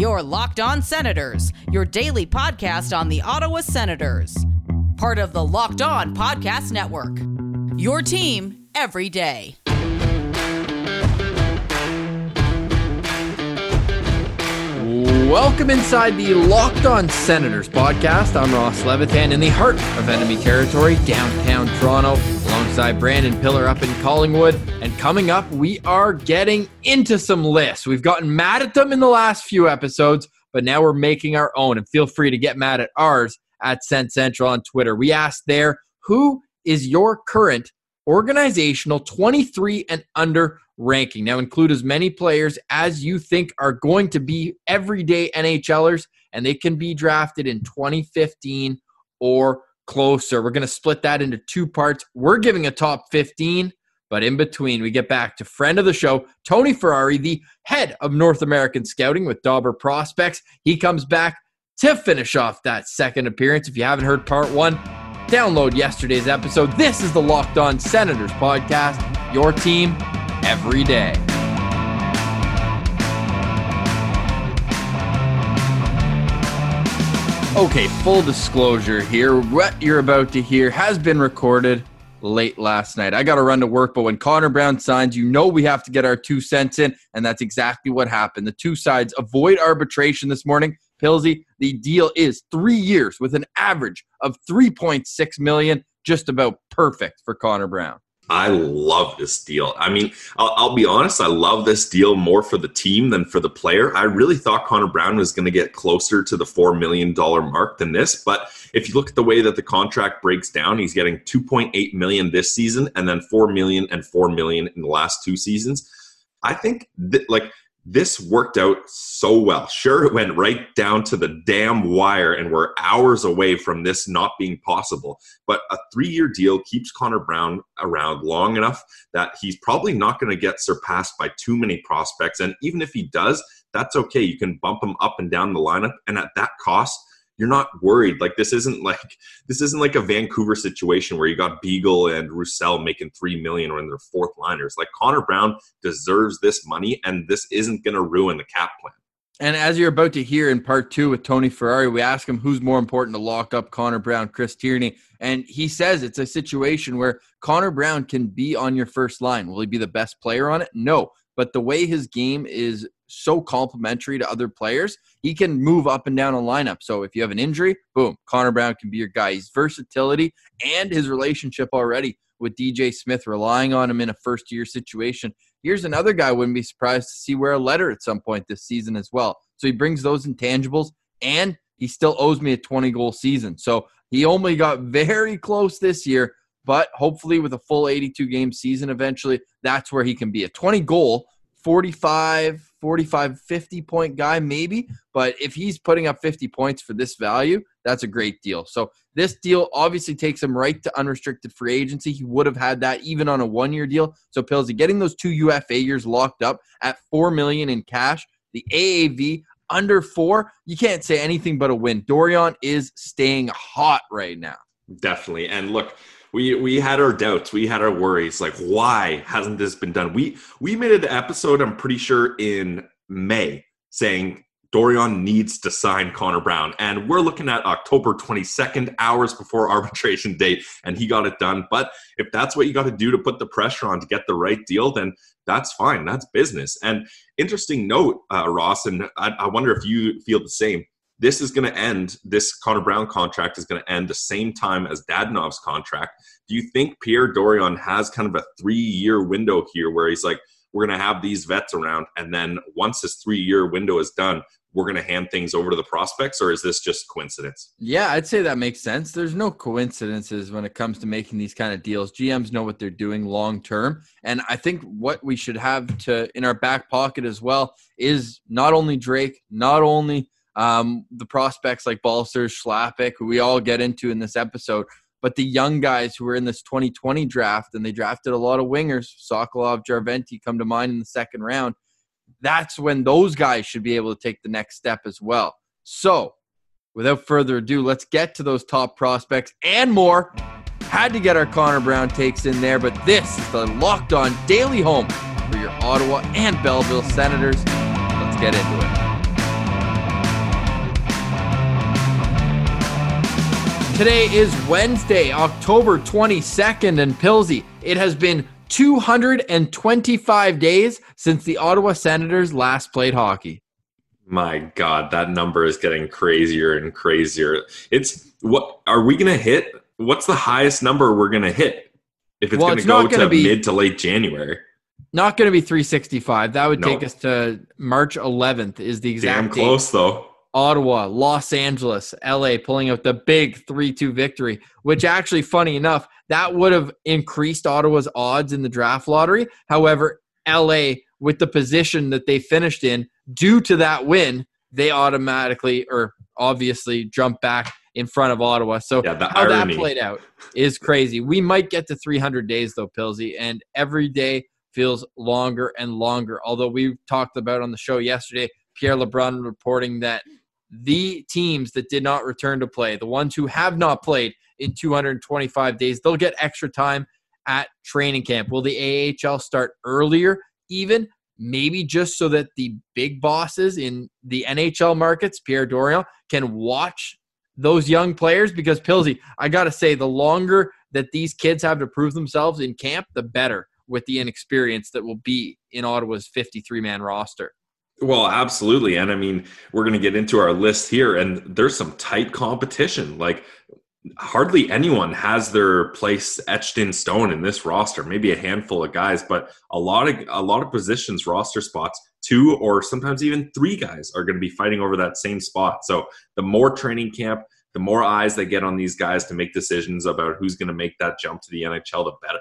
Your Locked On Senators, your daily podcast on the Ottawa Senators. Part of the Locked On Podcast Network. Your team every day. Welcome inside the Locked On Senators podcast. I'm Ross Levitan in the heart of enemy territory, downtown Toronto, alongside Brandon Pillar up in Collingwood. And coming up, we are getting into some lists. We've gotten mad at them in the last few episodes, but now we're making our own. And feel free to get mad at ours at Sent Central on Twitter. We asked there, who is your current organizational 23 and under ranking. Now, include as many players as you think are going to be everyday NHLers, and they can be drafted in 2015 or closer. We're going to split that into two parts. We're giving a top 15, but in between, we get back to friend of the show, Tony Ferrari, the head of North American scouting with Dobber Prospects. He comes back to finish off that second appearance. If you haven't heard part one, download yesterday's episode. This is the Locked On Senators podcast, your team every day. Okay, full disclosure here. What you're about to hear has been recorded late last night. I got to run to work, but when Connor Brown signs, you know we have to get our two cents in, and that's exactly what happened. The two sides avoid arbitration this morning. Pilsy, the deal is three years with an average of 3.6 million, just about perfect for Connor Brown. I love this deal. I mean, I'll, I'll, be honest, I love this deal more for the team than for the player. I really thought Connor Brown was going to get closer to the $4 million mark than this. But if you look at the way that the contract breaks down, he's getting 2.8 million this season and then 4 million and 4 million in the last two seasons. I think that like this worked out so well. Sure, it went right down to the damn wire, and we're hours away from this not being possible. But a three year deal keeps Connor Brown around long enough that he's probably not going to get surpassed by too many prospects. And even if he does, that's okay. You can bump him up and down the lineup. And at that cost, you're not worried. Like this isn't like this isn't like a Vancouver situation where you got Beagle and Roussel making three million when they're fourth liners. Like Connor Brown deserves this money, and this isn't going to ruin the cap plan. And as you're about to hear in part two with Tony Ferrari, we ask him who's more important to lock up Connor Brown, Chris Tierney. And he says it's a situation where Connor Brown can be on your first line. Will he be the best player on it? No. But the way his game is so complementary to other players. He can move up and down a lineup. So if you have an injury, boom, Connor Brown can be your guy. His versatility and his relationship already with DJ Smith, relying on him in a first year situation. Here's another guy wouldn't be surprised to see wear a letter at some point this season as well. So he brings those intangibles and he still owes me a 20 goal season. So he only got very close this year, but hopefully with a full 82 game season eventually, that's where he can be. A 20 goal 45, 45, 50 point guy, maybe. But if he's putting up 50 points for this value, that's a great deal. So this deal obviously takes him right to unrestricted free agency. He would have had that even on a one year deal. So Pillsy getting those two UFA years locked up at four million in cash. The AAV under four, you can't say anything but a win. Dorion is staying hot right now. Definitely. And look, we we had our doubts we had our worries like why hasn't this been done? We we made an episode i'm pretty sure in may saying Dorion needs to sign connor brown and we're looking at october 22nd hours before arbitration date and he got it done. But if that's what you got to do to put the pressure on to get the right deal then that's fine that's business. And interesting note uh, ross and I, I wonder if you feel the same this is going to end, this Connor Brown contract is going to end the same time as Dadonov's contract. Do you think Pierre Dorion has kind of a three year window here where he's like, we're going to have these vets around, and then once this three year window is done, we're going to hand things over to the prospects, or is this just coincidence? Yeah, I'd say that makes sense. There's no coincidences when it comes to making these kind of deals. GMs know what they're doing long term, and I think what we should have to in our back pocket as well is not only Drake, not only um, the prospects like Balcer, Schlappick, who we all get into in this episode, but the young guys who were in this 2020 draft and they drafted a lot of wingers, Sokolov, Järventie come to mind in the second round. That's when those guys should be able to take the next step as well. So, without further ado, let's get to those top prospects and more. Had to get our Connor Brown takes in there, but this is the locked on daily home for your Ottawa and Belleville Senators. Let's get into it. Today is Wednesday, October 22nd, and Pilsy. It has been 225 days since the Ottawa Senators last played hockey. My God, that number is getting crazier and crazier. It's what are we going to hit? What's the highest number we're going to hit if it's Well, going to go to be- mid to late January? Not going to be 365. That would No. take us to March 11th, is the exact Damn date. close though. Ottawa, Los Angeles, LA pulling out the big 3 2 victory, which actually, funny enough, that would have increased Ottawa's odds in the draft lottery. However, LA, with the position that they finished in, due to that win, they automatically or obviously jump back in front of Ottawa. So, Yeah, how irony. that played out is crazy. We might get to 300 days, though, Pilsy, and every day feels longer and longer. Although we talked about on the show yesterday, Pierre LeBrun reporting that the teams that did not return to play, the ones who have not played in 225 days, they'll get extra time at training camp. Will the AHL start earlier, even? Maybe just so that the big bosses in the NHL markets, Pierre Dorion, can watch those young players because Pilsy, I got to say, the longer that these kids have to prove themselves in camp, the better with the inexperience that will be in Ottawa's 53 man roster. Well, absolutely. And I mean, we're going to get into our list here, and there's some tight competition. Like, hardly anyone has their place etched in stone in this roster. Maybe a handful of guys, but a lot of a lot of positions, roster spots, two or sometimes even three guys are going to be fighting over that same spot. So the more training camp, the more eyes they get on these guys to make decisions about who's going to make that jump to the NHL, the better.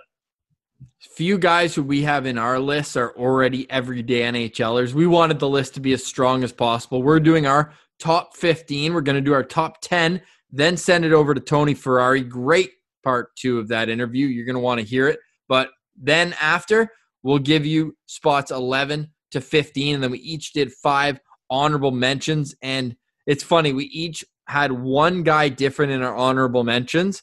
Few guys who we have in our list are already everyday NHLers. We wanted the list to be as strong as possible. We're doing our top 15. We're going to do our top 10, then send it over to Tony Ferrari. Great part two of that interview. You're going to want to hear it. But then after, we'll give you spots 11 to 15. And then we each did five honorable mentions. And it's funny, we each had one guy different in our honorable mentions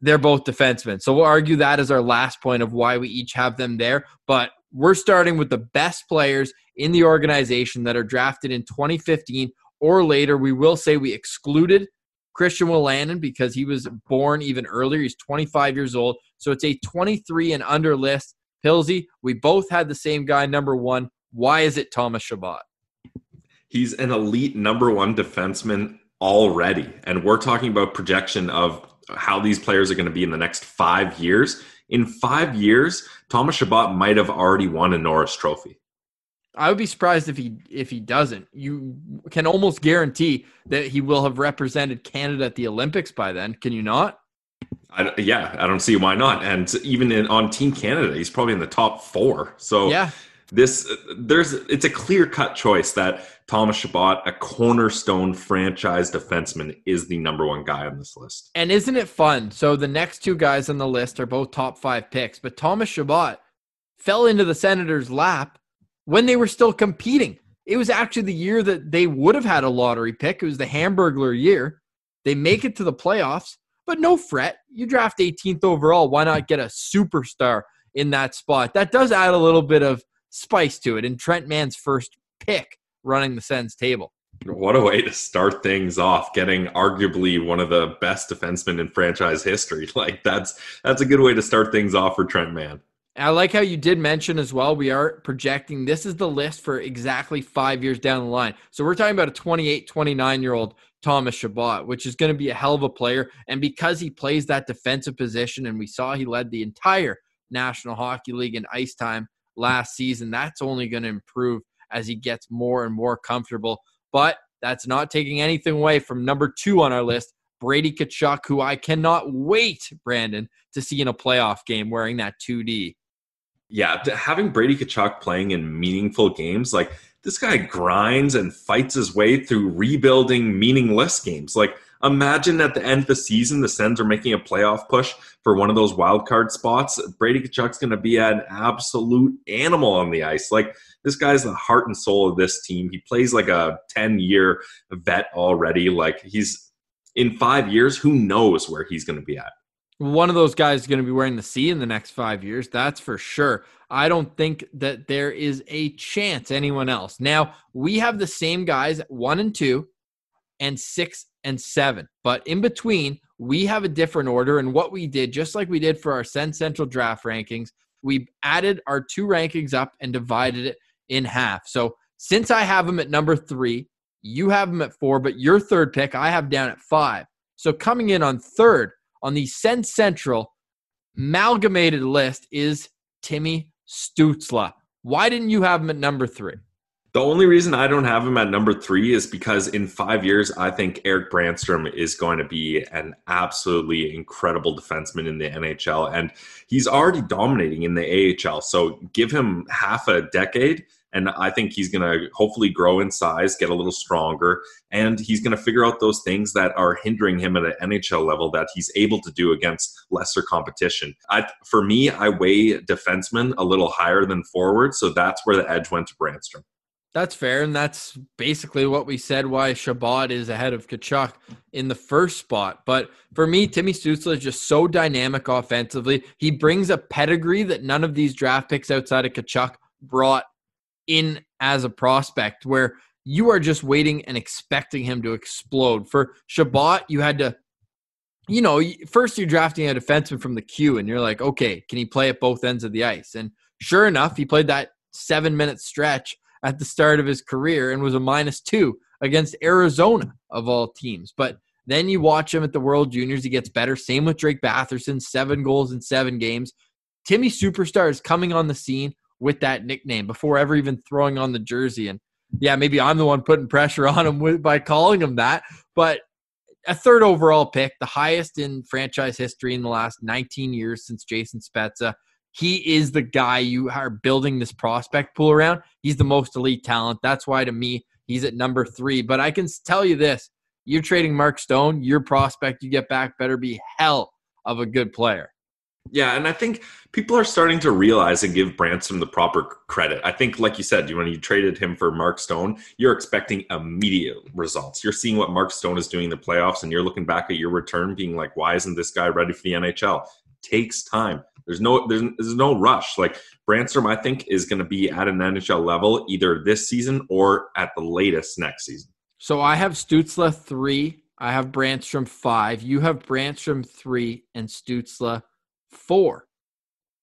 they're both defensemen. So we'll argue that as our last point of why we each have them there. But we're starting with the best players in the organization that are drafted in 2015 or later. We will say we excluded Christian Wolanin because he was born even earlier. He's 25 years old. So it's a 23 and under list. Pilsy, we both had the same guy, number one. Why is it Thomas Chabot? He's an elite number one defenseman already. And we're talking about projection of how these players are going to be in the next five years. In five years, Thomas Chabot might have already won a Norris Trophy. I would be surprised if he if he doesn't. You can almost guarantee that he will have represented Canada at the Olympics by then. Can you not? I, yeah, I don't see why not. And even in, on Team Canada, he's probably in the top four. So Yeah. This there's it's a clear cut choice that Thomas Chabot, a cornerstone franchise defenseman, is the number one guy on this list. And isn't it fun? So the next two guys on the list are both top five picks, but Thomas Chabot fell into the Senators' lap when they were still competing. It was actually the year that they would have had a lottery pick. It was the Hamburglar year. They make it to the playoffs, but no fret. You draft 18th overall. Why not get a superstar in that spot? That does add a little bit of spice to it. And Trent Mann's first pick running the Sens table. What a way to start things off, getting arguably one of the best defensemen in franchise history. Like that's that's a good way to start things off for Trent Mann. I like how you did mention as well. We are projecting this is the list for exactly five years down the line. So we're talking about a 28, 29 year old Thomas Chabot, which is going to be a hell of a player. And because he plays that defensive position, and we saw he led the entire National Hockey League in ice time last season, that's only going to improve as he gets more and more comfortable. But that's not taking anything away from number two on our list, Brady Tkachuk, who I cannot wait, Brandon, to see in a playoff game wearing that 2D. Yeah, having Brady Tkachuk playing in meaningful games, like this guy grinds and fights his way through rebuilding meaningless games. Like imagine at the end of the season, the Sens are making a playoff push for one of those wild card spots. Brady Tkachuk's going to be an absolute animal on the ice. Like this guy's the heart and soul of this team. He plays like a 10 year vet already. Like he's in five years, who knows where he's going to be at? One of those guys is going to be wearing the C in the next five years. That's for sure. I don't think that there is a chance anyone else. Now, we have the same guys one and two and six and seven. But in between, we have a different order. And what we did, just like we did for our Send Central draft rankings, we added our two rankings up and divided it in half. So since I have them at number three, you have them at four, but your third pick I have down at five. So coming in on third on the Send Central amalgamated list is Timmy Stützle. Why didn't you have him at number three? The only reason I don't have him at number three is because in five years, I think Erik Brannstrom is going to be an absolutely incredible defenseman in the NHL. And he's already dominating in the AHL. So give him half a decade. And I think he's going to hopefully grow in size, get a little stronger, and he's going to figure out those things that are hindering him at an NHL level that he's able to do against lesser competition. I, for me, I weigh defenseman a little higher than forward, so that's where the edge went to Brannstrom. That's fair, and that's basically what we said why Chabot is ahead of Tkachuk in the first spot. But for me, Timmy Stützle is just so dynamic offensively. He brings a pedigree that none of these draft picks outside of Tkachuk brought in as a prospect, where you are just waiting and expecting him to explode. For Chabot, you had to, you know, first you're drafting a defenseman from the queue, and you're like, okay, can he play at both ends of the ice? And sure enough, he played that seven minute stretch at the start of his career and was a minus two against Arizona of all teams. But then you watch him at the World Juniors, he gets better. Same with Drake Batherson, seven goals in seven games. Timmy Superstar is coming on the scene with that nickname before ever even throwing on the jersey. And yeah, maybe I'm the one putting pressure on him with, by calling him that. But a third overall pick, the highest in franchise history in the last 19 years since Jason Spezza he is the guy you are building this prospect pool around. He's the most elite talent. That's why, to me, he's at number three. But I can tell you this you're trading Mark Stone, your prospect you get back better be hell of a good player. Yeah, and I think people are starting to realize and give Brannstrom the proper credit. I think, like you said, you when you traded him for Mark Stone, you're expecting immediate results. You're seeing what Mark Stone is doing in the playoffs, and you're looking back at your return, being like, "Why isn't this guy ready for the NHL?" takes time. There's no there's, there's no rush. Like Brannstrom, I think is going to be at an NHL level either this season or at the latest next season. So I have Stützle three. I have Brannstrom five. You have Brannstrom three and Stützle four.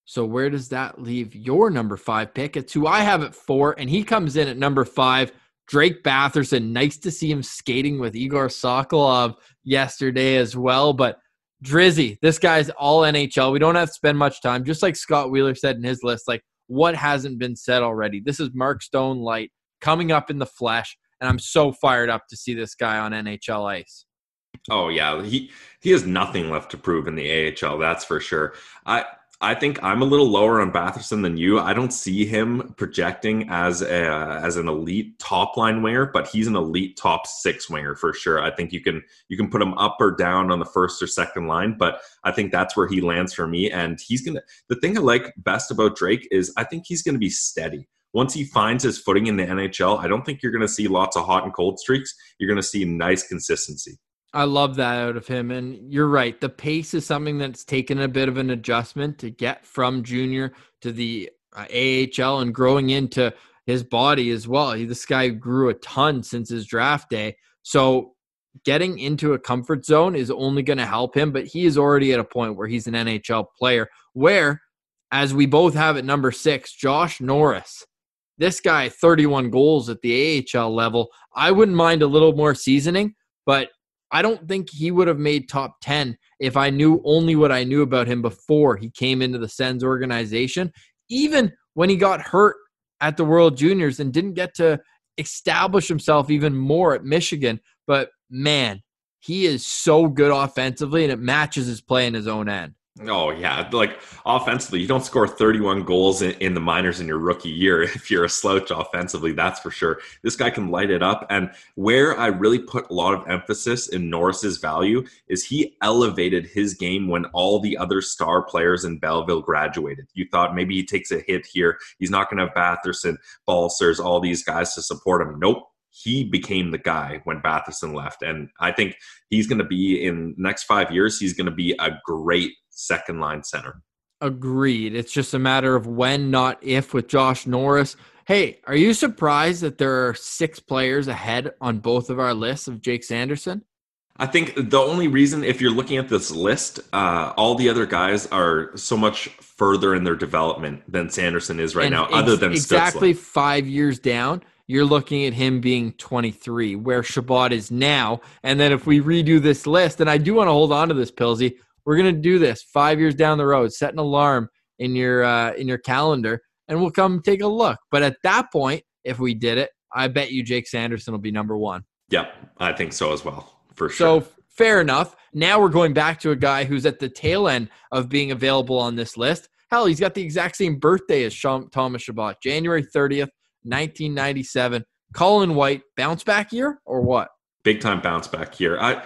So where does that leave your number five pick? It's who I have at four, and he comes in at number five. Drake Batherson. Nice to see him skating with Egor Sokolov yesterday as well. But Drizzy, this guy's all NHL. We don't have to spend much time. Just like Scott Wheeler said in his list, like what hasn't been said already. This is Mark Stone light coming up in the flesh, and I'm so fired up to see this guy on NHL ice. Oh yeah, he he has nothing left to prove in the AHL. That's for sure. I I think I'm a little lower on Batherson than you. I don't see him projecting as a as an elite top line winger, but he's an elite top six winger for sure. I think you can you can put him up or down on the first or second line, but I think that's where he lands for me. And he's gonna. The thing I like best about Drake is I think he's gonna be steady. Once he finds his footing in the NHL, I don't think you're going to see lots of hot and cold streaks. You're going to see nice consistency. I love that out of him. And you're right. The pace is something that's taken a bit of an adjustment to get from junior to the uh, AHL and growing into his body as well. He, this guy grew a ton since his draft day. So getting into a comfort zone is only going to help him, but he is already at a point where he's an NHL player where, as we both have at number six, Josh Norris. This guy, 31 goals at the AHL level. I wouldn't mind a little more seasoning, but I don't think he would have made top 10 if I knew only what I knew about him before he came into the Sens organization. Even when he got hurt at the World Juniors and didn't get to establish himself even more at Michigan. But man, he is so good offensively and it matches his play in his own end. Oh yeah, like offensively, you don't score 31 goals in, in, the minors in your rookie year if you're a slouch offensively. That's for sure. This guy can light it up, and where I really put a lot of emphasis in Norris's value is he elevated his game when all the other star players in Belleville graduated. You thought maybe he takes a hit here. He's not going to have Batherson, Balcers, all these guys to support him. Nope he became the guy when Batherson left. And I think he's going to be in next five years, he's going to be a great second line center. Agreed. It's just a matter of when, not if, with Josh Norris. Hey, are you surprised that there are six players ahead on both of our lists of Jake Sanderson? I think the only reason, if you're looking at this list, uh, all the other guys are so much further in their development than Sanderson is right And now, ex- other than exactly Stützle. five years down. You're looking at him being 23, where Chabot is now. And then if we redo this list, and I do want to hold on to this, Pilsy, we're gonna do this five years down the road. Set an alarm in your uh, in your calendar, and we'll come take a look. But at that point, if we did it, I bet you Jake Sanderson will be number one. Yep, I think so as well, for sure. So fair enough. Now we're going back to a guy who's at the tail end of being available on this list. Hell, he's got the exact same birthday as Thomas Chabot, January 30th, 1997. Colin White, bounce back year or what? Big time bounce back here. I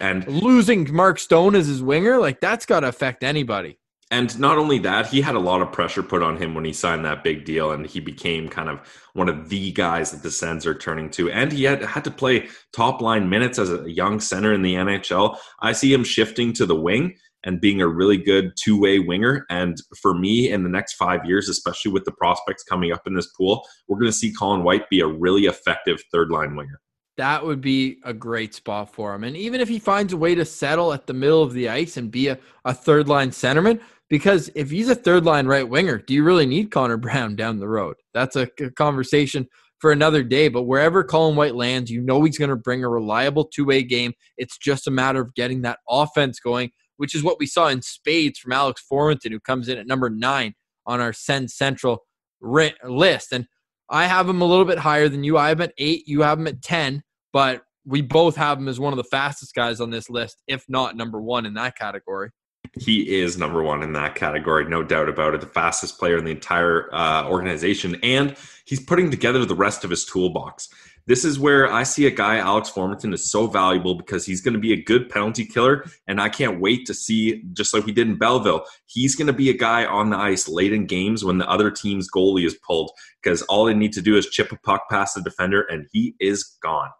and Losing Mark Stone as his winger, like that's got to affect anybody. And not only that, he had a lot of pressure put on him when he signed that big deal, and he became kind of one of the guys that the Sens are turning to. And he had had to play top line minutes as a young center in the NHL. I see him shifting to the wing and being a really good two way winger. And for me, in the next five years, especially with the prospects coming up in this pool, we're going to see Colin White be a really effective third line winger. That would be a great spot for him. And even if he finds a way to settle at the middle of the ice and be a, a third line centerman, because if he's a third line right winger, do you really need Connor Brown down the road? That's a conversation for another day. But wherever Colin White lands, you know he's going to bring a reliable two way game. It's just a matter of getting that offense going, which is what we saw in spades from Alex Formenton, who comes in at number nine on our Send Central list. And I have him a little bit higher than you. I have him at eight. You have him at 10 but we both have him as one of the fastest guys on this list, if not number one in that category. He is number one in that category, no doubt about it. The fastest player in the entire uh, organization, and he's putting together the rest of his toolbox. This is where I see a guy, Alex Formenton, is so valuable because he's going to be a good penalty killer, and I can't wait to see, just like we did in Belleville, he's going to be a guy on the ice late in games when the other team's goalie is pulled because all they need to do is chip a puck past the defender, and he is gone.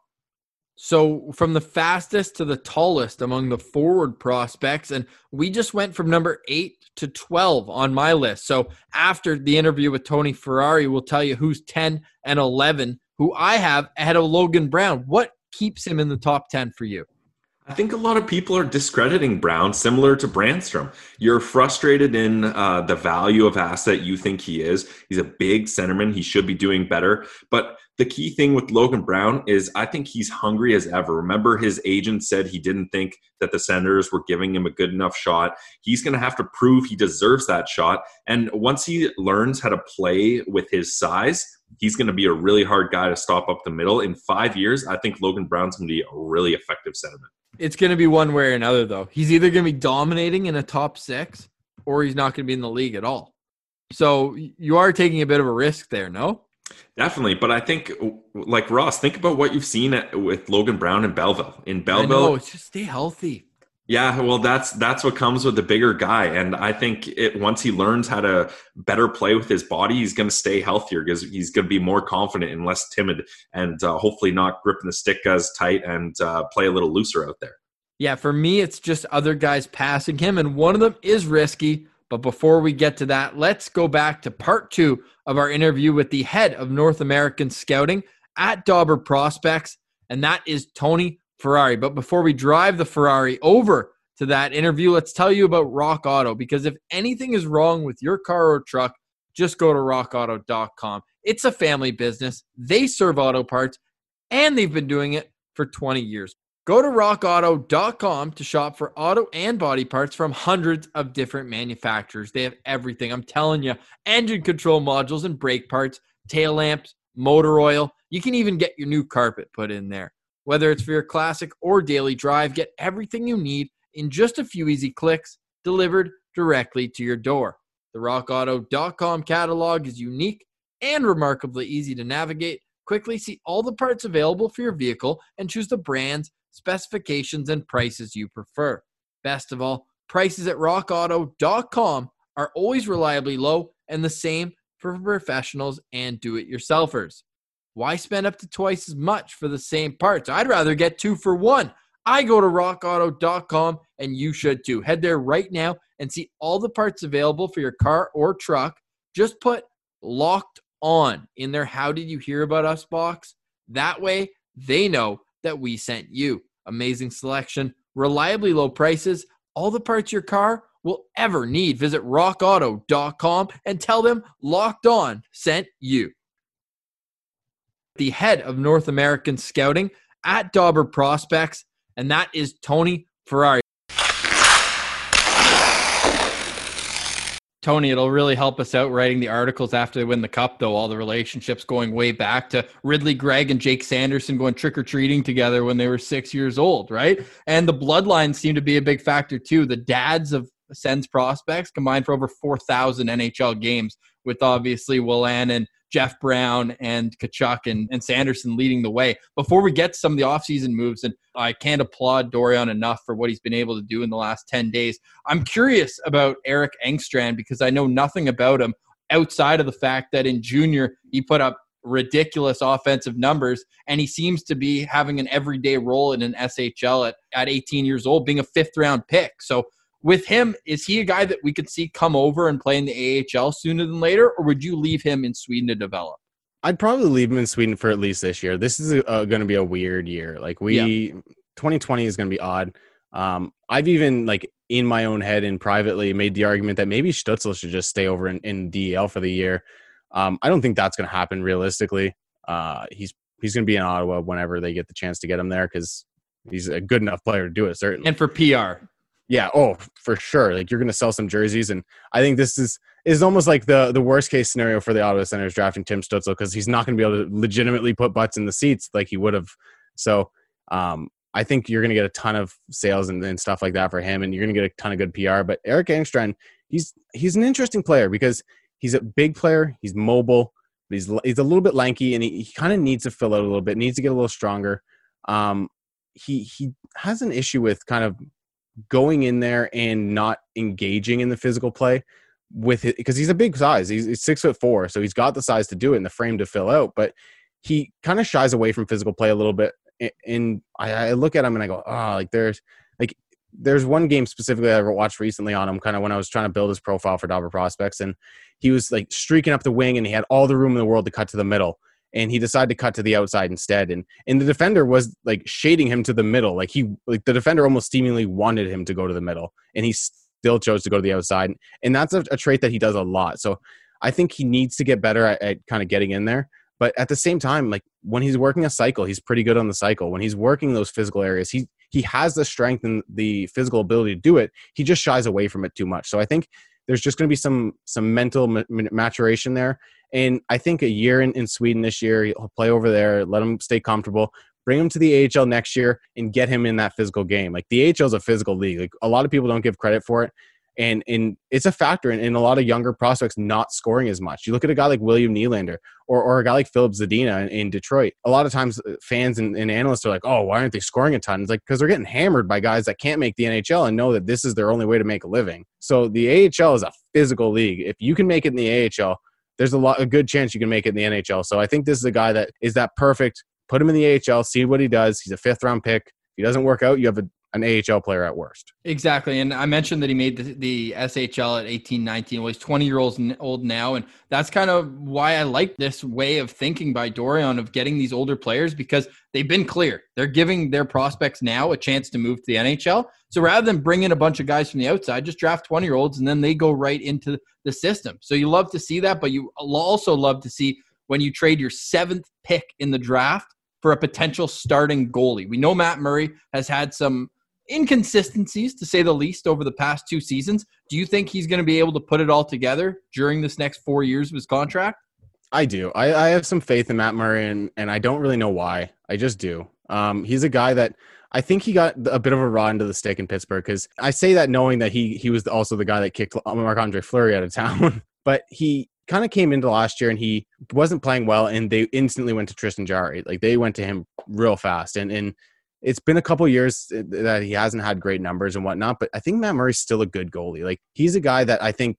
So, from the fastest to the tallest among the forward prospects, and we just went from number eight to 12 on my list. So, after the interview with Tony Ferrari, we'll tell you who's 10 and 11, who I have ahead of Logan Brown. What keeps him in the top 10 for you? I think a lot of people are discrediting Brown, similar to Brannstrom. You're frustrated in uh, the value of asset you think he is. He's a big centerman. He should be doing better. But the key thing with Logan Brown is I think he's hungry as ever. Remember, his agent said he didn't think that the Senators were giving him a good enough shot. He's going to have to prove he deserves that shot. And once he learns how to play with his size, he's going to be a really hard guy to stop up the middle. In five years, I think Logan Brown's going to be a really effective centerman. It's going to be one way or another, though. He's either going to be dominating in a top six or he's not going to be in the league at all. So you are taking a bit of a risk there, no? Definitely, but I think, like Ross, think about what you've seen at, with Logan Brown in Belleville. In Belleville, know, it's just stay healthy. Yeah, well, that's that's what comes with the bigger guy, and I think it once he learns how to better play with his body, he's going to stay healthier because he's going to be more confident and less timid, and uh, hopefully not gripping the stick as tight and uh, play a little looser out there. Yeah, for me, it's just other guys passing him, and one of them is risky. But before we get to that, let's go back to part two of our interview with the head of North American scouting at Dobber Prospects, and that is Tony Ferrari. But before we drive the Ferrari over to that interview, let's tell you about Rock Auto because if anything is wrong with your car or truck, just go to rockauto.com. It's a family business, they serve auto parts, and they've been doing it for 20 years. Go to rockauto.com to shop for auto and body parts from hundreds of different manufacturers. They have everything. I'm telling you engine control modules and brake parts, tail lamps, motor oil. You can even get your new carpet put in there. Whether it's for your classic or daily drive, get everything you need in just a few easy clicks delivered directly to your door. The rockauto.com catalog is unique and remarkably easy to navigate. Quickly see all the parts available for your vehicle and choose the brands specifications, and prices you prefer. Best of all, prices at rockauto.com are always reliably low and the same for professionals and do it yourselfers. Why spend up to twice as much for the same parts? I'd rather get two for one. I go to rockauto.com and you should too. Head there right now and see all the parts available for your car or truck. Just put locked on in their How Did You Hear About Us box. That way they know that we sent you. amazing selection, reliably low prices, all the parts your car will ever need. Visit rockauto.com and tell them Locked On sent you. The head of North American scouting at Dobber Prospects, and that is Tony Ferrari. Tony, it'll really help us out writing the articles after they win the cup, though. All the relationships going way back to Ridly Greig and Jake Sanderson going trick or treating together when they were six years old, right? And the bloodlines seem to be a big factor too. The dads of Sens prospects combined for over 4,000 NHL games, with obviously Willan and Jeff Brown and Tkachuk and, and Sanderson leading the way. Before we get to some of the offseason moves, and I can't applaud Dorion enough for what he's been able to do in the last 10 days. I'm curious about Eric Engstrand because I know nothing about him outside of the fact that in junior he put up ridiculous offensive numbers and he seems to be having an everyday role in an SHL at, at 18 years old being a fifth round pick. So with him, is he a guy that we could see come over and play in the AHL sooner than later, or would you leave him in Sweden to develop? I'd probably leave him in Sweden for at least this year. This is going to be a weird year. Like we, yeah. 2020 is going to be odd. Um, I've even like in my own head and privately made the argument that maybe Stützle should just stay over in, in DL for the year. Um, I don't think that's going to happen realistically. Uh, he's he's going to be in Ottawa whenever they get the chance to get him there because he's a good enough player to do it. Certainly, and for PR, yeah, oh, for sure. Like you're going to sell some jerseys, and I think this is is almost like the the worst case scenario for the Ottawa Senators drafting Tim Stützle because he's not going to be able to legitimately put butts in the seats like he would have. So um, I think you're going to get a ton of sales and, and stuff like that for him, and you're going to get a ton of good PR. But Eric Engstrand, he's he's an interesting player because he's a big player, he's mobile, he's he's a little bit lanky, and he, he kind of needs to fill out a little bit, needs to get a little stronger. Um, he he has an issue with kind of going in there and not engaging in the physical play with it because he's a big size. He's, he's, six foot four, so he's got the size to do it and the frame to fill out. But he kind of shies away from physical play a little bit. And I, I look at him and I go, oh, like there's like there's one game specifically I watched recently on him, kind of when I was trying to build his profile for Dobber prospects, and he was like streaking up the wing and he had all the room in the world to cut to the middle and he decided to cut to the outside instead. And and the defender was like shading him to the middle. Like he like the defender almost seemingly wanted him to go to the middle and he still chose to go to the outside. And that's a, a trait that he does a lot. So i think he needs to get better at, at kind of getting in there. But at the same time like when he's working a cycle he's pretty good on the cycle. When he's working those physical areas he he has the strength and the physical ability to do it. He just shies away from it too much. So i think there's just going to be some some mental maturation there and I think a year in, in Sweden this year, he'll play over there, let him stay comfortable, bring him to the AHL next year, and get him in that physical game. Like the AHL is a physical league. Like a lot of people don't give credit for it. And, and it's a factor in, in a lot of younger prospects not scoring as much. You look at a guy like William Nylander or, or a guy like Filip Zadina in, in Detroit. A lot of times uh, fans and, and, analysts are like, oh, why aren't they scoring a ton? It's like because they're getting hammered by guys that can't make the NHL and know that this is their only way to make a living. So the AHL is a physical league. If you can make it in the AHL, there's a lot a good chance you can make it in the NHL. So I think this is a guy that is that perfect. Put him in the AHL, see what he does. He's a fifth round pick. If he doesn't work out, you have a an AHL player at worst. Exactly. And I mentioned that he made the, the SHL at 18, 19. Well, he's 20 years old now. And that's kind of why I like this way of thinking by Dorion of getting these older players because they've been clear. They're giving their prospects now a chance to move to the NHL. So rather than bring in a bunch of guys from the outside, just draft 20 year olds and then they go right into the system. So you love to see that, but you also love to see when you trade your seventh pick in the draft for a potential starting goalie. We know Matt Murray has had some inconsistencies to say the least over the past two seasons. Do you think he's going to be able to put it all together during this next four years of his contract? I do. I, I have some faith in Matt Murray, and, and I don't really know why. I just do. Um, he's a guy that I think he got a bit of a raw into the stick in Pittsburgh because I say that knowing that he he was also the guy that kicked Marc Andre Fleury out of town, but he kind of came into last year and he wasn't playing well, and they instantly went to Tristan Jarry. Like they went to him real fast, and and it's been a couple years uh, that he hasn't had great numbers and whatnot, but I think Matt Murray's still a good goalie. Like he's a guy that I think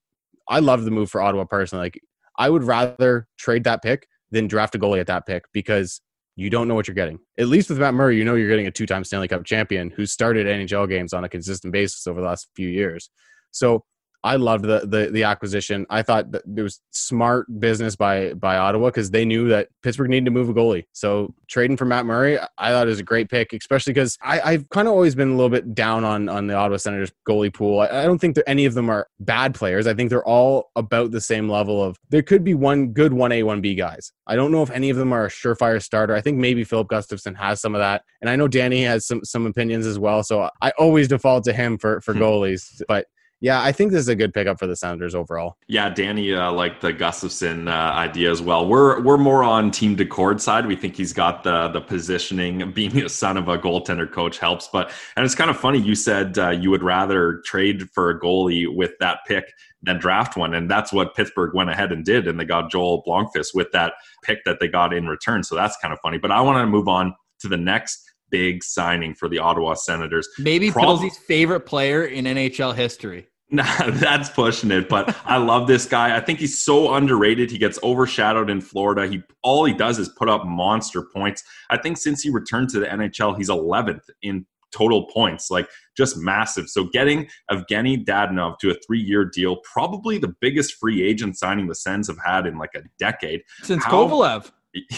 I love the move for Ottawa personally. Like I would rather trade that pick than draft a goalie at that pick because you don't know what you're getting. At least with Matt Murray, you know you're getting a two-time Stanley Cup champion who started NHL games on a consistent basis over the last few years. So I loved the, the the acquisition. I thought that it was smart business by by Ottawa because they knew that Pittsburgh needed to move a goalie. So trading for Matt Murray, I thought it was a great pick, especially because I've kind of always been a little bit down on on the Ottawa Senators goalie pool. I, I don't think that any of them are bad players. I think they're all about the same level of. There could be one good one A one B guys. I don't know if any of them are a surefire starter. I think maybe Filip Gustavsson has some of that, and I know Danny has some some opinions as well. So I always default to him for for hmm. goalies, but yeah, I think this is a good pickup for the Senators overall. Yeah, Danny uh, liked the Gustavsson uh, idea as well. We're we're more on Team Daccord side. We think he's got the the positioning. Being a son of a goaltender coach helps, but and it's kind of funny. You said uh, you would rather trade for a goalie with that pick than draft one, and that's what Pittsburgh went ahead and did, and they got Joel Blomqvist with that pick that they got in return. So that's kind of funny. But I want to move on to the next big signing for the Ottawa Senators. Maybe Prob- Pilsey's favorite player in NHL history. Nah, that's pushing it. But I love this guy. I think he's so underrated. He gets overshadowed in Florida. He all he does is put up monster points. I think since he returned to the NHL, he's 11th in total points, like just massive. So getting Evgeny Dadonov to a three-year deal, probably the biggest free agent signing the Sens have had in like a decade. Since How, Kovalev.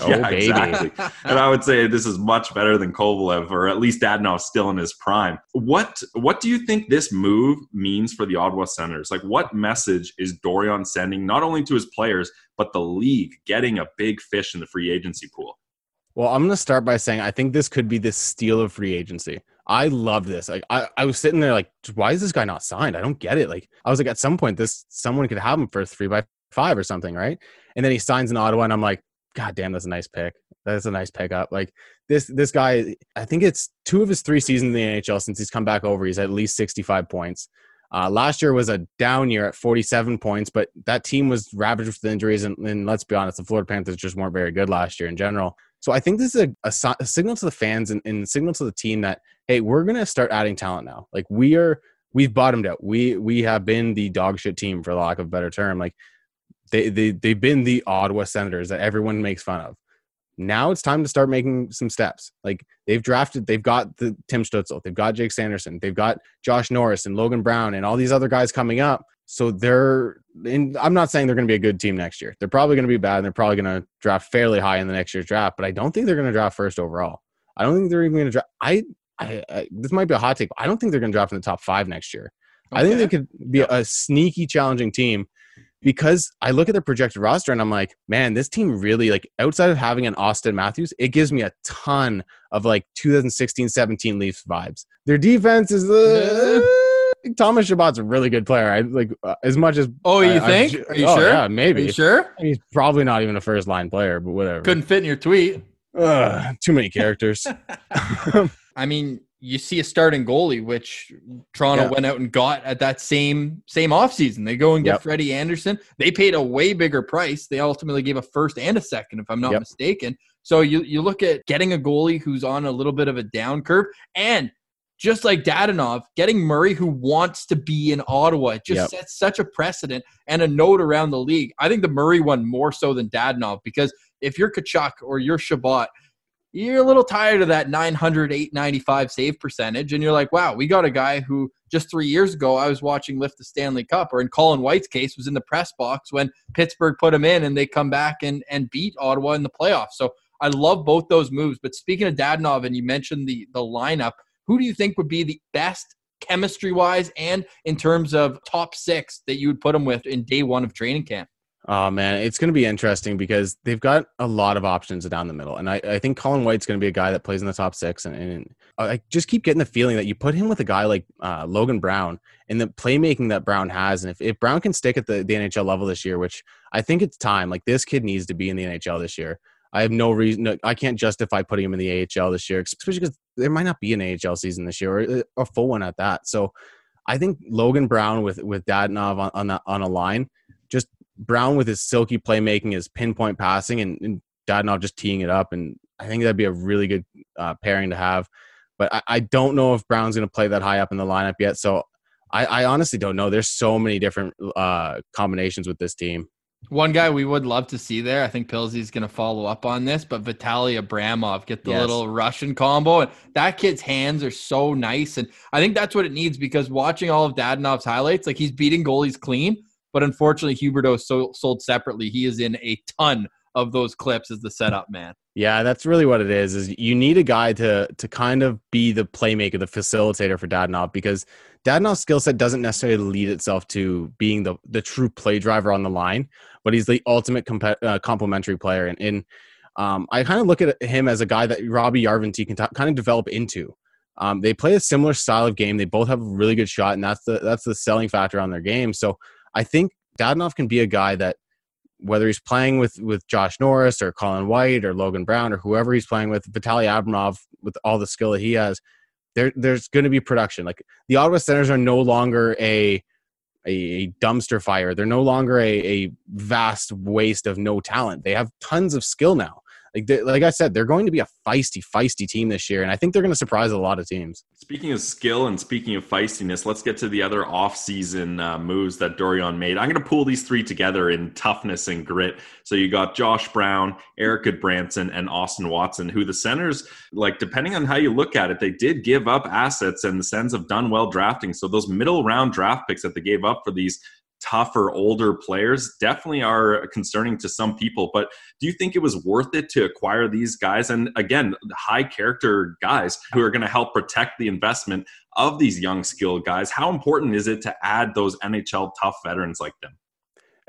Oh, yeah, oh, exactly. and I would say this is much better than Kovalev, or at least Dadonov still in his prime. What What do you think this move means for the Ottawa Senators? Like, what message is Dorion sending not only to his players but the league getting a big fish in the free agency pool? Well, I'm going to start by saying I think this could be the steal of free agency. I love this. Like I, I was sitting there like, why is this guy not signed? I don't get it. Like I was like, at some point, this someone could have him for three by five or something, right? And then he signs in Ottawa, and I'm like, God damn, that's a nice pick. That's a nice pickup. Like this this guy, I think it's two of his three seasons in the NHL since he's come back over. He's at least 65 points. Uh, last year was a down year at 47 points, but that team was ravaged with injuries. And, and, let's be honest, the Florida Panthers just weren't very good last year in general. So I think this is a, a, a signal to the fans and, and signal to the team that hey, we're gonna start adding talent now. Like we are, we've bottomed out. We we have been the dog shit team for lack of a better term. Like they, they, they've been the Ottawa Senators that everyone makes fun of. Now it's time to start making some steps. Like they've drafted, they've got the Tim Stützle, they've got Jake Sanderson, they've got Josh Norris and Logan Brown and all these other guys coming up. So they're, in, I'm not saying they're going to be a good team next year. They're probably going to be bad and they're probably going to draft fairly high in the next year's draft, but I don't think they're going to draft first overall. I don't think they're even going to draft. I, I, I, this might be a hot take. I don't think they're going to draft in the top five next year. Okay. I think they could be a sneaky, challenging team because I look at their projected roster and I'm like, man, this team really like outside of having an Auston Matthews, it gives me a ton of like 2016 17 Leafs vibes. Their defense is uh, Thomas Chabot's a really good player. I like uh, as much as Oh, you I, think? I, Are you oh, sure? Yeah, maybe. Are you sure? He's probably not even a first line player, but whatever. Couldn't fit in your tweet. Ugh, too many characters. I mean, you see a starting goalie, which Toronto yeah. went out and got at that same same offseason. They go and get yep. Freddie Andersen. They paid a way bigger price. They ultimately gave a first and a second, if I'm not yep. mistaken. So you you look at getting a goalie who's on a little bit of a down curve, and just like Dadonov, getting Murray who wants to be in Ottawa it just yep. sets such a precedent and a note around the league. I think the Murray one more so than Dadonov because if you're Tkachuk or you're Chabot – you're a little tired of that 900, 895 save percentage. And you're like, wow, we got a guy who just three years ago I was watching lift the Stanley Cup, or in Colin White's case, was in the press box when Pittsburgh put him in and they come back and, and beat Ottawa in the playoffs. So I love both those moves. But speaking of Dadonov, and you mentioned the, the lineup, who do you think would be the best chemistry wise and in terms of top six that you would put him with in day one of training camp? Oh man, it's going to be interesting because they've got a lot of options down the middle, and I, I think Colin White's going to be a guy that plays in the top six, and, and, I just keep getting the feeling that you put him with a guy like uh, Logan Brown and the playmaking that Brown has, and if, if Brown can stick at the, the NHL level this year, which I think it's time, like this kid needs to be in the NHL this year. I have no reason. I can't justify putting him in the AHL this year, especially because there might not be an AHL season this year or uh, a full one at that. So, I think Logan Brown with with Dadonov on on, that, on a line just Brown with his silky playmaking, his pinpoint passing, and, and Dadonov just teeing it up. And I think that'd be a really good uh, pairing to have. But I, I don't know if Brown's going to play that high up in the lineup yet. So I, I honestly don't know. There's so many different uh, combinations with this team. One guy we would love to see there, I think Pilsey's going to follow up on this, but Vitaly Abramov get the Yes. little Russian combo, and that kid's hands are so nice, and I think that's what it needs because watching all of Dadonov's highlights, like he's beating goalies clean, but unfortunately Huberdeau so, sold separately. He is in a ton of those clips as the setup man. Yeah, that's really what it is. Is you need a guy to to kind of be the playmaker, the facilitator for Dadonov because Dadonov's skill set doesn't necessarily lead itself to being the the true play driver on the line, but he's the ultimate comp- uh, complementary player. And, and um, I kind of look at him as a guy that Robbie Yarvin can t- kind of develop into. Um, they play a similar style of game. They both have a really good shot, and that's the that's the selling factor on their game. So I think Dadonov can be a guy that whether he's playing with with Josh Norris or Colin White or Logan Brown or whoever he's playing with, Vitaly Abramov with all the skill that he has, there there's going to be production. Like the Ottawa Senators are no longer a, a dumpster fire. They're no longer a, a vast waste of no talent. They have tons of skill now. Like they, like I said, they're going to be a feisty, feisty team this year, and I think they're going to surprise a lot of teams. Speaking of skill and speaking of feistiness, let's get to the other off-season uh, moves that Dorion made. I'm going to pull these three together in toughness and grit. So you got Josh Brown, Eric Branson, and Austin Watson, who the Senators, like depending on how you look at it, they did give up assets, and the Sens have done well drafting. So those middle round draft picks that they gave up for these tougher, older players definitely are concerning to some people. But do you think it was worth it to acquire these guys? And again, high character guys who are going to help protect the investment of these young, skilled guys. How important is it to add those NHL tough veterans like them?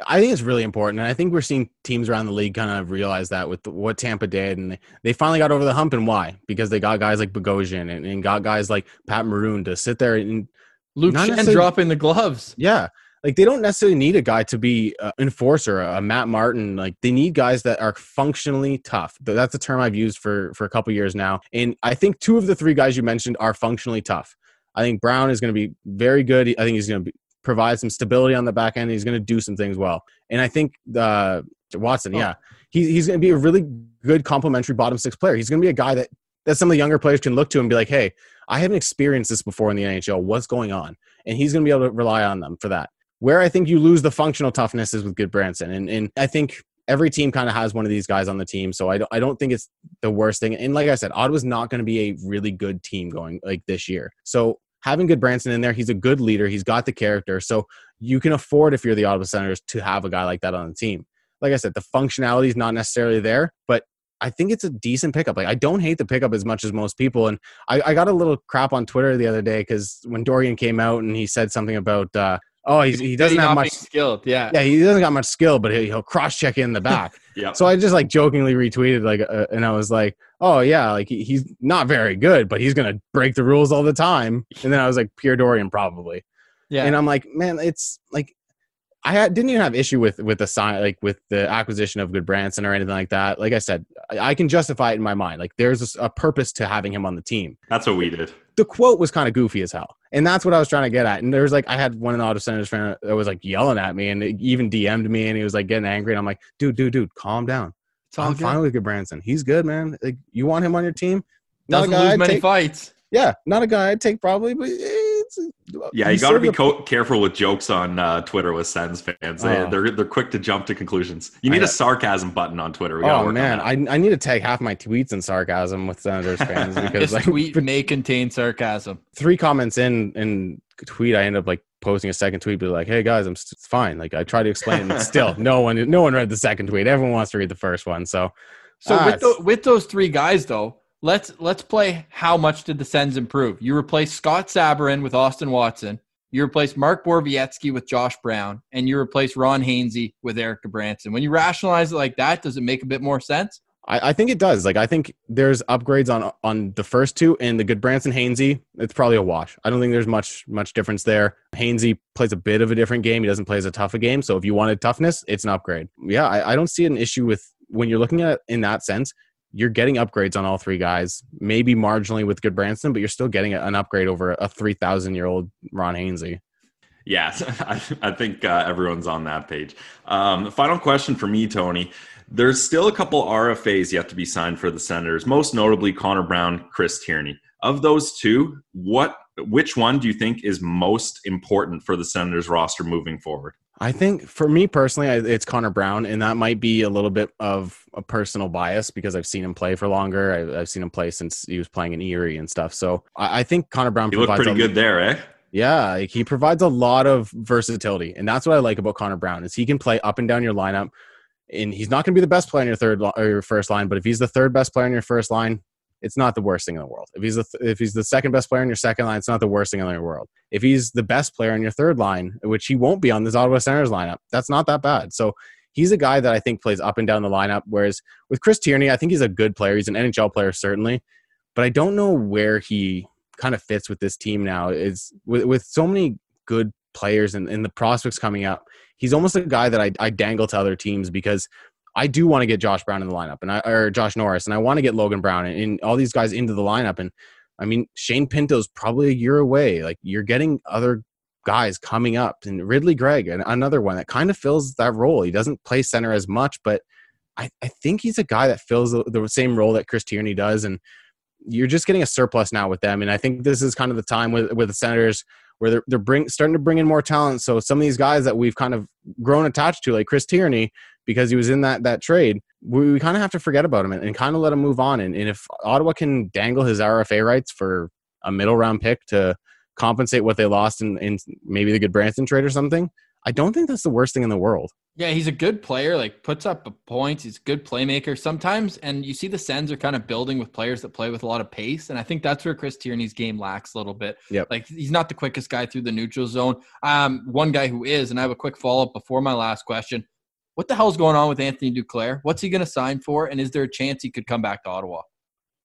I think it's really important, and I think we're seeing teams around the league kind of realize that with what Tampa did, and they, they finally got over the hump. And why? Because they got guys like Bogosian and, and got guys like Pat Maroon to sit there and Luke Not Schenn necessarily- dropping the gloves. Yeah. Like they don't necessarily need a guy to be an enforcer, a Matt Martin. Like they need guys that are functionally tough. That's a term I've used for for a couple years now. And I think two of the three guys you mentioned are functionally tough. I think Brown is going to be very good. I think he's going to provide some stability on the back end. He's going to do some things well. And I think uh, Watson, Oh. yeah, he, he's going to be a really good complementary bottom six player. He's going to be a guy that that some of the younger players can look to and be like, hey, I haven't experienced this before in the NHL. What's going on? And he's going to be able to rely on them for that. Where I think you lose the functional toughness is with Gudbranson. And, and I think every team kind of has one of these guys on the team. So I don't, I don't think it's the worst thing. And like I said, Ottawa's not going to be a really good team going like this year. So having Gudbranson in there, he's a good leader. He's got the character. So you can afford, if you're the Ottawa Senators, to have a guy like that on the team. Like I said, the functionality is not necessarily there, but I think it's a decent pickup. Like I don't hate the pickup as much as most people. And I, I got a little crap on Twitter the other day because when Dorion came out and he said something about, uh, oh, he's, he doesn't have much. skill. Yeah. Yeah, he doesn't got much skill, but he- he'll cross check in the back. Yeah. so I just like jokingly retweeted like, uh, and I was like, oh yeah, like he, he's not very good, but he's gonna break the rules all the time. And then I was like, Pierre Dorion probably. Yeah. And I'm like, man, it's like I had, didn't even have issue with with the sign like with the acquisition of Gudbranson or anything like that. Like I said, I, I can justify it in my mind. Like there's a purpose to having him on the team. That's what we did. The quote was kind of goofy as hell, and that's what I was trying to get at. And there's like I had one of the Ottawa Senators fan that was like yelling at me and even DM'd me, and he was like getting angry. And I'm like, dude, dude, dude, calm down. it's I'm good. fine with Gudbranson. He's good, man. Like you want him on your team. Doesn't a guy lose I'd many take, fights. yeah, not a guy I'd take probably, but it's Yeah, you got to be co- careful with jokes on uh, Twitter with Sens fans. They, Oh. They're they're quick to jump to conclusions. You need know. a sarcasm button on Twitter. We gotta Oh work man. I, I need to tag half my tweets in sarcasm with Senators fans because This like tweet may contain sarcasm. three comments in in tweet, I end up like posting a second tweet, be like, "Hey guys, I'm s- it's fine." Like I try to explain, and still no one no one read the second tweet. Everyone wants to read the first one, so So Ah, with the, with those three guys though, let's let's play how much did the Sens improve? You replace Scott Sabourin with Austin Watson. You replace Mark Borowiecki with Josh Brown, and you replace Ron Hainsey with Eric Branson. When you rationalize it like that, does it make a bit more sense? I, I think it does. Like I think there's upgrades on on the first two, and the Gudbranson Hainsey, it's probably a wash. I don't think there's much much difference there. Hainsey plays a bit of a different game. He doesn't play as a tough a game. So if you wanted toughness, it's an upgrade. Yeah, I, I don't see an issue with when you're looking at it in that sense. You're getting upgrades on all three guys. Maybe marginally with Gudbranson, but you're still getting an upgrade over a three thousand year old Ron Hainsey. Yeah, I, I think uh, everyone's on that page. Um, final question for me, Tony. There's still a couple RFAs yet to be signed for the Senators, most notably Connor Brown, Chris Tierney. Of those two, what which one do you think is most important for the Senators roster moving forward? I think for me personally, it's Connor Brown, and that might be a little bit of a personal bias because I've seen him play for longer. I've, I've seen him play since he was playing in Erie and stuff. So I, I think Connor Brown. He looked pretty good there, eh? Yeah, like he provides a lot of versatility, and that's what I like about Connor Brown is he can play up and down your lineup. And he's not going to be the best player in your third or your first line, but if he's the third best player in your first line, it's not the worst thing in the world. If he's the if he's the second best player in your second line, it's not the worst thing in the world. If he's the best player in your third line, which he won't be on this Ottawa Senators lineup, that's not that bad. So he's a guy that I think plays up and down the lineup. Whereas with Chris Tierney, I think he's a good player. He's an NHL player certainly, but I don't know where he kind of fits with this team now. Is with with so many good players and, and the prospects coming up. He's almost a guy that I, I dangle to other teams because I do want to get Josh Brown in the lineup and I or Josh Norris and I want to get Logan Brown and, and all these guys into the lineup. And I mean, Shane Pinto's probably a year away. Like you're getting other guys coming up and Ridly Greig, and another one that kind of fills that role. He doesn't play center as much, but I, I think he's a guy that fills the, the same role that Chris Tierney does. And you're just getting a surplus now with them. And I think this is kind of the time with, with the Senators where they're, they're bring, starting to bring in more talent. So some of these guys that we've kind of grown attached to, like Chris Tierney, because he was in that that trade, we, we kind of have to forget about him and, and kind of let him move on. And, and if Ottawa can dangle his RFA rights for a middle round pick to compensate what they lost in, in maybe the Gudbranson trade or something, I don't think that's the worst thing in the world. Yeah, he's a good player. Like puts up points. He's a good playmaker sometimes. And you see the Sens are kind of building with players that play with a lot of pace. And I think that's where Chris Tierney's game lacks a little bit. Yep. Like he's not the quickest guy through the neutral zone. Um, one guy who is, and I have a quick follow up before my last question. What the hell's going on with Anthony Duclair? What's he going to sign for? And is there a chance he could come back to Ottawa?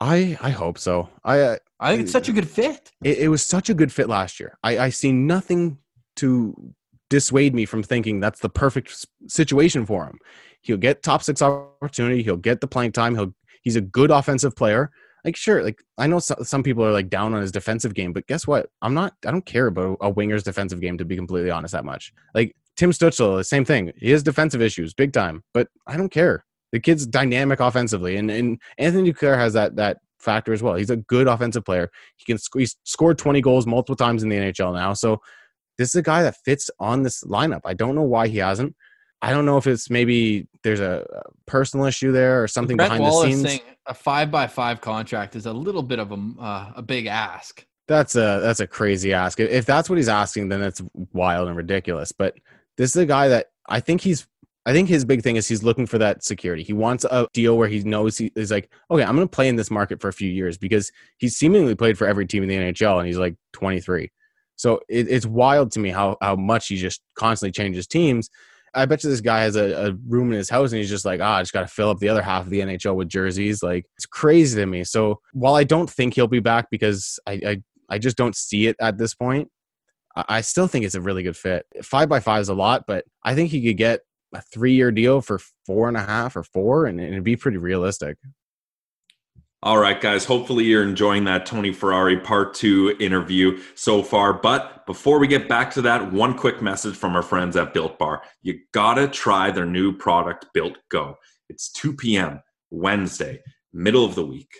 I I hope so. I uh, I think it's such a good fit. It, it was such a good fit last year. I I see nothing to dissuade me from thinking that's the perfect situation for him. He'll get top six opportunity. He'll get the playing time. He'll he's a good offensive player. Like sure, like I know some, some people are like down on his defensive game, but guess what? I'm not. I don't care about a winger's defensive game to be completely honest that much. Like Tim Stützle, the same thing. He has defensive issues, big time, but I don't care. The kid's dynamic offensively, and and Anthony Duclair has that that factor as well. He's a good offensive player. He can he's scored 20 goals multiple times in the NHL now. So this is a guy that fits on this lineup. I don't know why he hasn't. I don't know if it's maybe there's a, personal issue there or something Brett behind Wallace the scenes. Saying a five by five contract is a little bit of a uh, a big ask. That's a that's a crazy ask. If that's what he's asking, then it's wild and ridiculous. But this is a guy that I think he's I think his big thing is he's looking for that security. He wants a deal where he knows he is like, okay, I'm going to play in this market for a few years because he's seemingly played for every team in the NHL and he's like 23. So it, it's wild to me how how much he just constantly changes teams. I bet you this guy has a, a room in his house and he's just like, ah, I just got to fill up the other half of the NHL with jerseys. Like it's crazy to me. So while I don't think he'll be back because I I, I just don't see it at this point, I, still think it's a really good fit. Five by five is a lot, but I think he could get a three year deal for four and a half or four, and, and it'd be pretty realistic. All right, guys. Hopefully, you're enjoying that Tony Ferrari part two interview so far. But before we get back to that, one quick message from our friends at Built Bar. You gotta try their new product, Built Go. It's 2 p.m. Wednesday, middle of the week,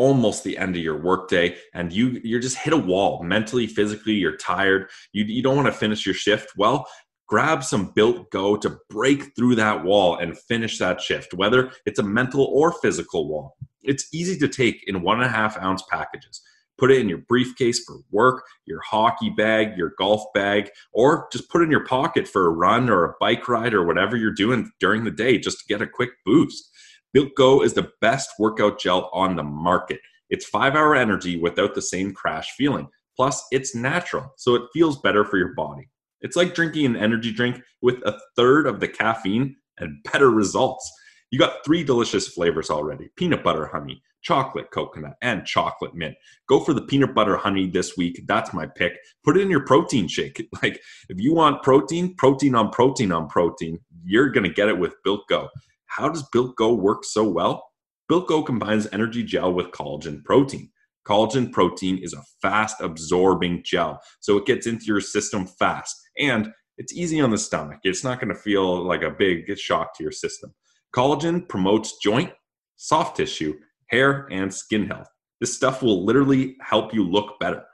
almost the end of your workday, and you you're just hit a wall mentally, physically. You're tired. You you don't want to finish your shift. Well, grab some Built Go to break through that wall and finish that shift, whether it's a mental or physical wall. It's easy to take in one and a half ounce packages. Put it in your briefcase for work, your hockey bag, your golf bag, or just put it in your pocket for a run or a bike ride or whatever you're doing during the day just to get a quick boost. Built Go is the best workout gel on the market. It's five hour energy without the same crash feeling. Plus, it's natural, so it feels better for your body. It's like drinking an energy drink with a third of the caffeine and better results. You got three delicious flavors already peanut butter honey, chocolate coconut, and chocolate mint. Go for the peanut butter honey this week. That's my pick. Put it in your protein shake. Like, if you want protein, protein on protein on protein, you're going to get it with Built Go. How does Built Go work so well? Built Go combines energy gel with collagen protein. Collagen protein is a fast absorbing gel, so it gets into your system fast and it's easy on the stomach. It's not going to feel like a big shock to your system. Collagen promotes joint, soft tissue, hair, and skin health. This stuff will literally help you look better.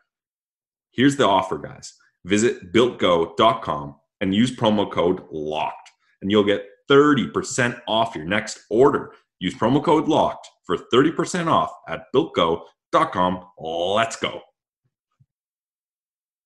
Here's the offer, guys. Visit builtgo.com and use promo code LOCKED, and you'll get 30% off your next order. Use promo code LOCKED for 30% off at builtgo.com. Let's go.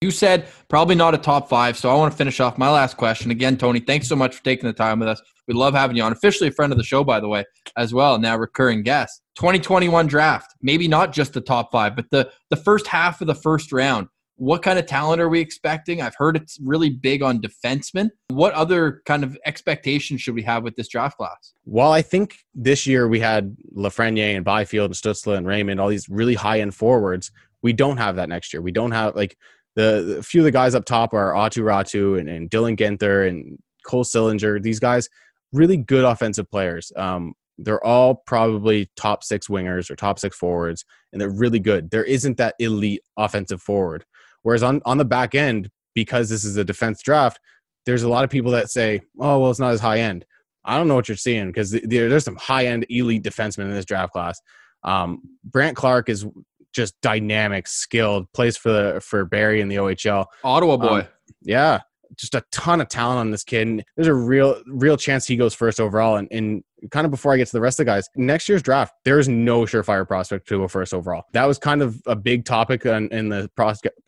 You said probably not a top five, so I want to finish off my last question. Again, Tony, thanks so much for taking the time with us. We love having you on. Officially a friend of the show, by the way, as well. Now recurring guest. 2021 draft. Maybe not just the top five, but the the first half of the first round. What kind of talent are we expecting? I've heard it's really big on defensemen. What other kind of expectations should we have with this draft class? Well, I think this year we had Lafreniere and Byfield and Stützle and Raymond, all these really high end forwards. We don't have that next year. We don't have like the, the few of the guys up top are Aatu Räty and, and Dylan Guenther and Cole Sillinger. These guys, really good offensive players. Um, they're all probably top six wingers or top six forwards, and they're really good. There isn't that elite offensive forward. Whereas on, on the back end, because this is a defense draft, there's a lot of people that say, oh, well, it's not as high end. I don't know what you're seeing because there's some high end elite defensemen in this draft class. Um, Brandt Clarke is just dynamic, skilled, plays for the for Barrie in the OHL. Ottawa boy. Um, yeah, just a ton of talent on this kid. And there's a real real chance he goes first overall. And, and kind of before I get to the rest of the guys, next year's draft, there is no surefire prospect to go first overall. That was kind of a big topic in, in the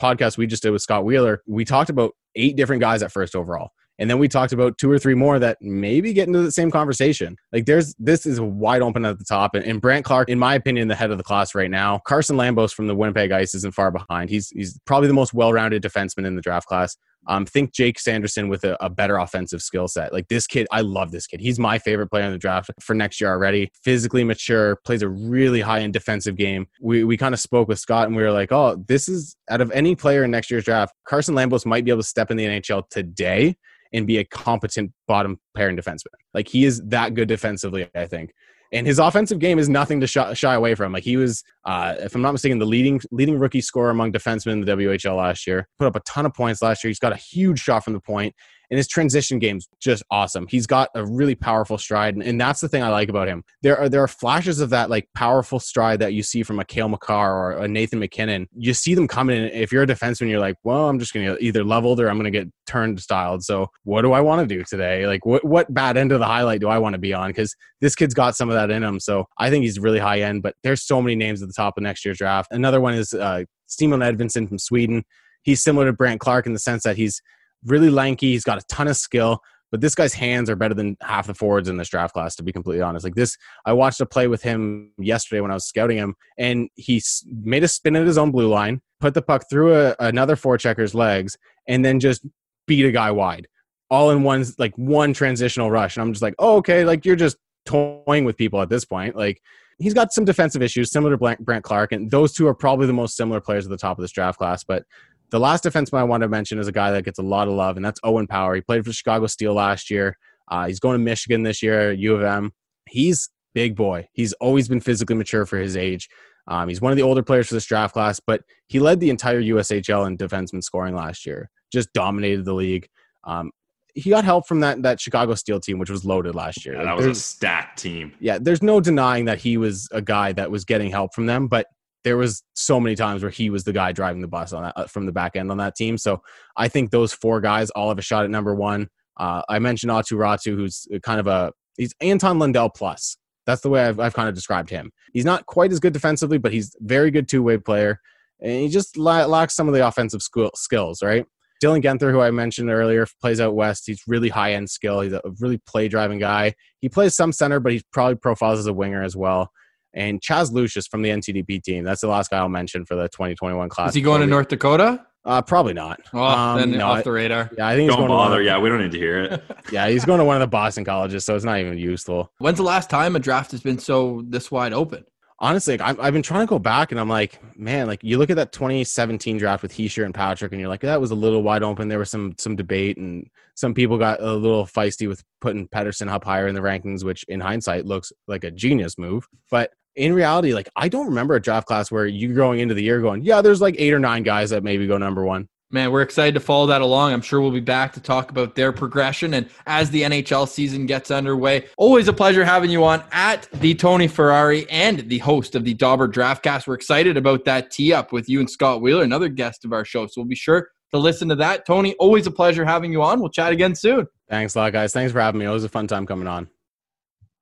podcast we just did with Scott Wheeler. We talked about eight different guys at first overall. And then we talked about two or three more that maybe get into the same conversation. Like there's this is wide open at the top. And, and Brandt Clarke, in my opinion, the head of the class right now. Carson Lambos from the Winnipeg Ice isn't far behind. He's he's probably the most well-rounded defenseman in the draft class. Um, think Jake Sanderson with a, a better offensive skill set. Like this kid, I love this kid. He's my favorite player in the draft for next year already. Physically mature, plays a really high end defensive game. We we kind of spoke with Scott and we were like, oh, this is out of any player in next year's draft, Carson Lambos might be able to step in the NHL today and be a competent bottom pairing defenseman. Like he is that good defensively, I think. And his offensive game is nothing to shy, shy away from. Like he was, uh, if I'm not mistaken, the leading leading rookie scorer among defensemen in the WHL last year. Put up a ton of points last year. He's got a huge shot from the point, and his transition game's just awesome. He's got a really powerful stride, and, and that's the thing I like about him. There are there are flashes of that like powerful stride that you see from a Cale Makar or a Nathan MacKinnon. You see them coming in. If you're a defenseman, you're like, well, I'm just to either leveled or I'm to get turned styled. So what do I want to do today? Like what what bad end of the highlight do I want to be on? Because this kid's got some of that in him. So I think he's really high end. But there's so many names at the top of next year's draft. Another one is uh, Simon Edvinsson from Sweden. He's similar to Brandt Clarke in the sense that he's really lanky. He's got a ton of skill, but this guy's hands are better than half the forwards in this draft class, to be completely honest. Like this, I watched a play with him yesterday when I was scouting him, and he made a spin at his own blue line, put the puck through a, another forechecker's legs, and then just beat a guy wide, all in one like one transitional rush. And I'm just like, oh, okay, like you're just toying with people at this point. Like he's got some defensive issues similar to Brandt Clarke, and those two are probably the most similar players at the top of this draft class. But the last defenseman I want to mention is a guy that gets a lot of love, and that's Owen Power. He played for Chicago Steel last year. Uh, he's going to Michigan this year, U of M. He's big boy. He's always been physically mature for his age. Um, he's one of the older players for this draft class, but he led the entire USHL in defenseman scoring last year. Just dominated the league. Um, he got help from that that Chicago Steel team, which was loaded last year. Yeah, that was there's, a stacked team. Yeah, there's no denying that he was a guy that was getting help from them, but there was so many times where he was the guy driving the bus on that uh, from the back end on that team. So I think those four guys all have a shot at number one. Uh, I mentioned Aatu Räty, who's kind of a he's Anton Lundell plus. That's the way I've, I've kind of described him. He's not quite as good defensively, but he's very good two way player, and he just la- lacks some of the offensive school, skills. Right. Dylan Guenther, who I mentioned earlier, plays out west. He's really high end skill. He's a really play driving guy. He plays some center, but he probably profiles as a winger as well and Chaz Lucius from the NTDP team. That's the last guy I'll mention for the 2021 class. Is he going to North Dakota? Uh, probably not. Oh, um, then no, off the radar. Yeah, I think don't bother. yeah, we don't need to hear it. yeah, he's going to one of the Boston colleges, so it's not even useful. When's the last time a draft has been so this wide open? Honestly, like, I've been trying to go back, and I'm like, man, like you look at that 2017 draft with Hischier and Patrick, and you're like, that was a little wide open. There was some some debate, and some people got a little feisty with putting Pettersson up higher in the rankings, which in hindsight looks like a genius move. But in reality, like I don't remember a draft class where you going into the year going, yeah, there's like eight or nine guys that maybe go number one. Man, we're excited to follow that along. I'm sure we'll be back to talk about their progression and as the NHL season gets underway. Always a pleasure having you on at the Tony Ferrari and the host of the Dobber Draftcast. We're excited about that tee up with you and Scott Wheeler, another guest of our show. So we'll be sure to listen to that. Tony, always a pleasure having you on. We'll chat again soon. Thanks a lot, guys. Thanks for having me. It was a fun time coming on.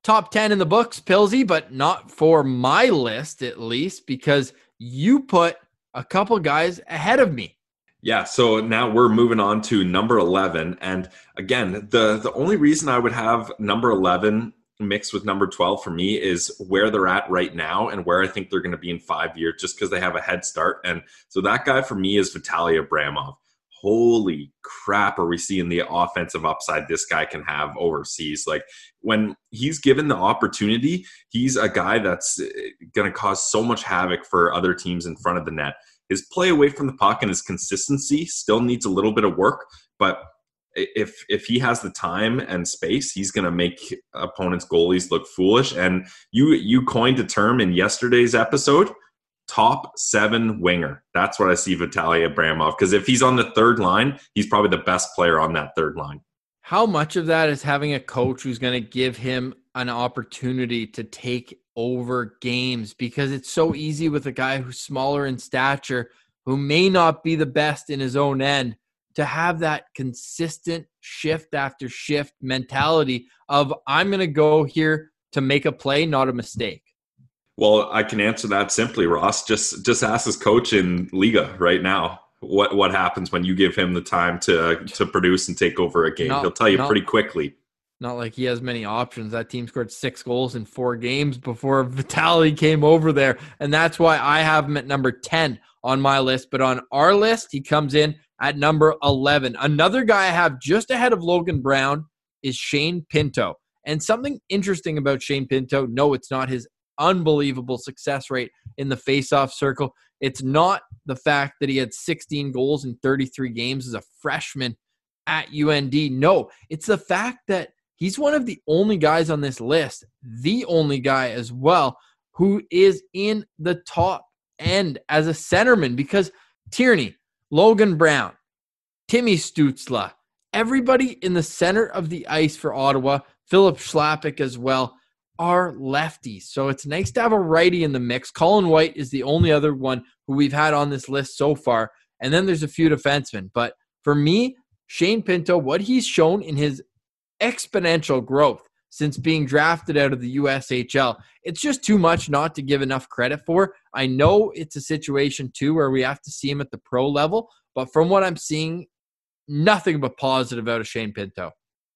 Top 10 in the books, Pilsy, but not for my list at least, because you put a couple guys ahead of me. Yeah, so now we're moving on to number 11 and again, the the only reason I would have number 11 mixed with number 12 for me is where they're at right now and where I think they're going to be in 5 years just cuz they have a head start and so that guy for me is Vitaly Abramov. Holy crap, are we seeing the offensive upside this guy can have overseas? Like when he's given the opportunity, he's a guy that's uh, going to cause so much havoc for other teams in front of the net his play away from the puck and his consistency still needs a little bit of work, but if if he has the time and space, he's going to make opponents' goalies look foolish. And you you coined a term in yesterday's episode, top seven winger. That's what I see Vitaly Abramov. Because if he's on the third line, he's probably the best player on that third line. How much of that is having a coach who's going to give him an opportunity to take over games because it's so easy with a guy who's smaller in stature, who may not be the best in his own end, to have that consistent shift after shift mentality of I'm going to go here to make a play, not a mistake. Well, I can answer that simply, Ross. Just just ask his coach in Liiga right now. What what happens when you give him the time to to produce and take over a game? Not, He'll tell you not, pretty quickly. Not like he has many options. That team scored six goals in four games before Vitaly came over there. And that's why I have him at number 10 on my list. But on our list, he comes in at number 11. Another guy I have just ahead of Logan Brown is Shane Pinto. And something interesting about Shane Pinto no, it's not his unbelievable success rate in the faceoff circle. It's not the fact that he had 16 goals in 33 games as a freshman at UND. No, it's the fact that He's one of the only guys on this list, the only guy as well, who is in the top end as a centerman because Tierney, Logan Brown, Timmy Stützle, everybody in the center of the ice for Ottawa, Filip Chlapik as well, are lefties. So it's nice to have a righty in the mix. Colin White is the only other one who we've had on this list so far. And then there's a few defensemen. But for me, Shane Pinto, what he's shown in his exponential growth since being drafted out of the USHL. It's just too much not to give enough credit for. I know it's a situation too where we have to see him at the pro level, but from what I'm seeing, nothing but positive out of Shane Pinto.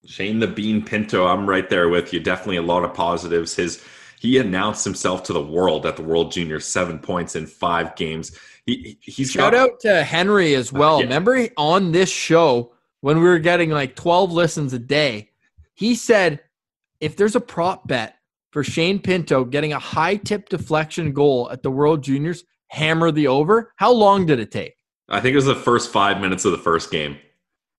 Shane the Bean Pinto, I'm right there with you. Definitely a lot of positives. His he announced himself to the world at the World Junior, seven points in five games. He he's shout got, out to Henry as uh, well. Yeah. Remember on this show when we were getting like 12 listens a day, he said if there's a prop bet for Shane Pinto getting a high tip deflection goal at the World Juniors, hammer the over. How long did it take? I think it was the first five minutes of the first game.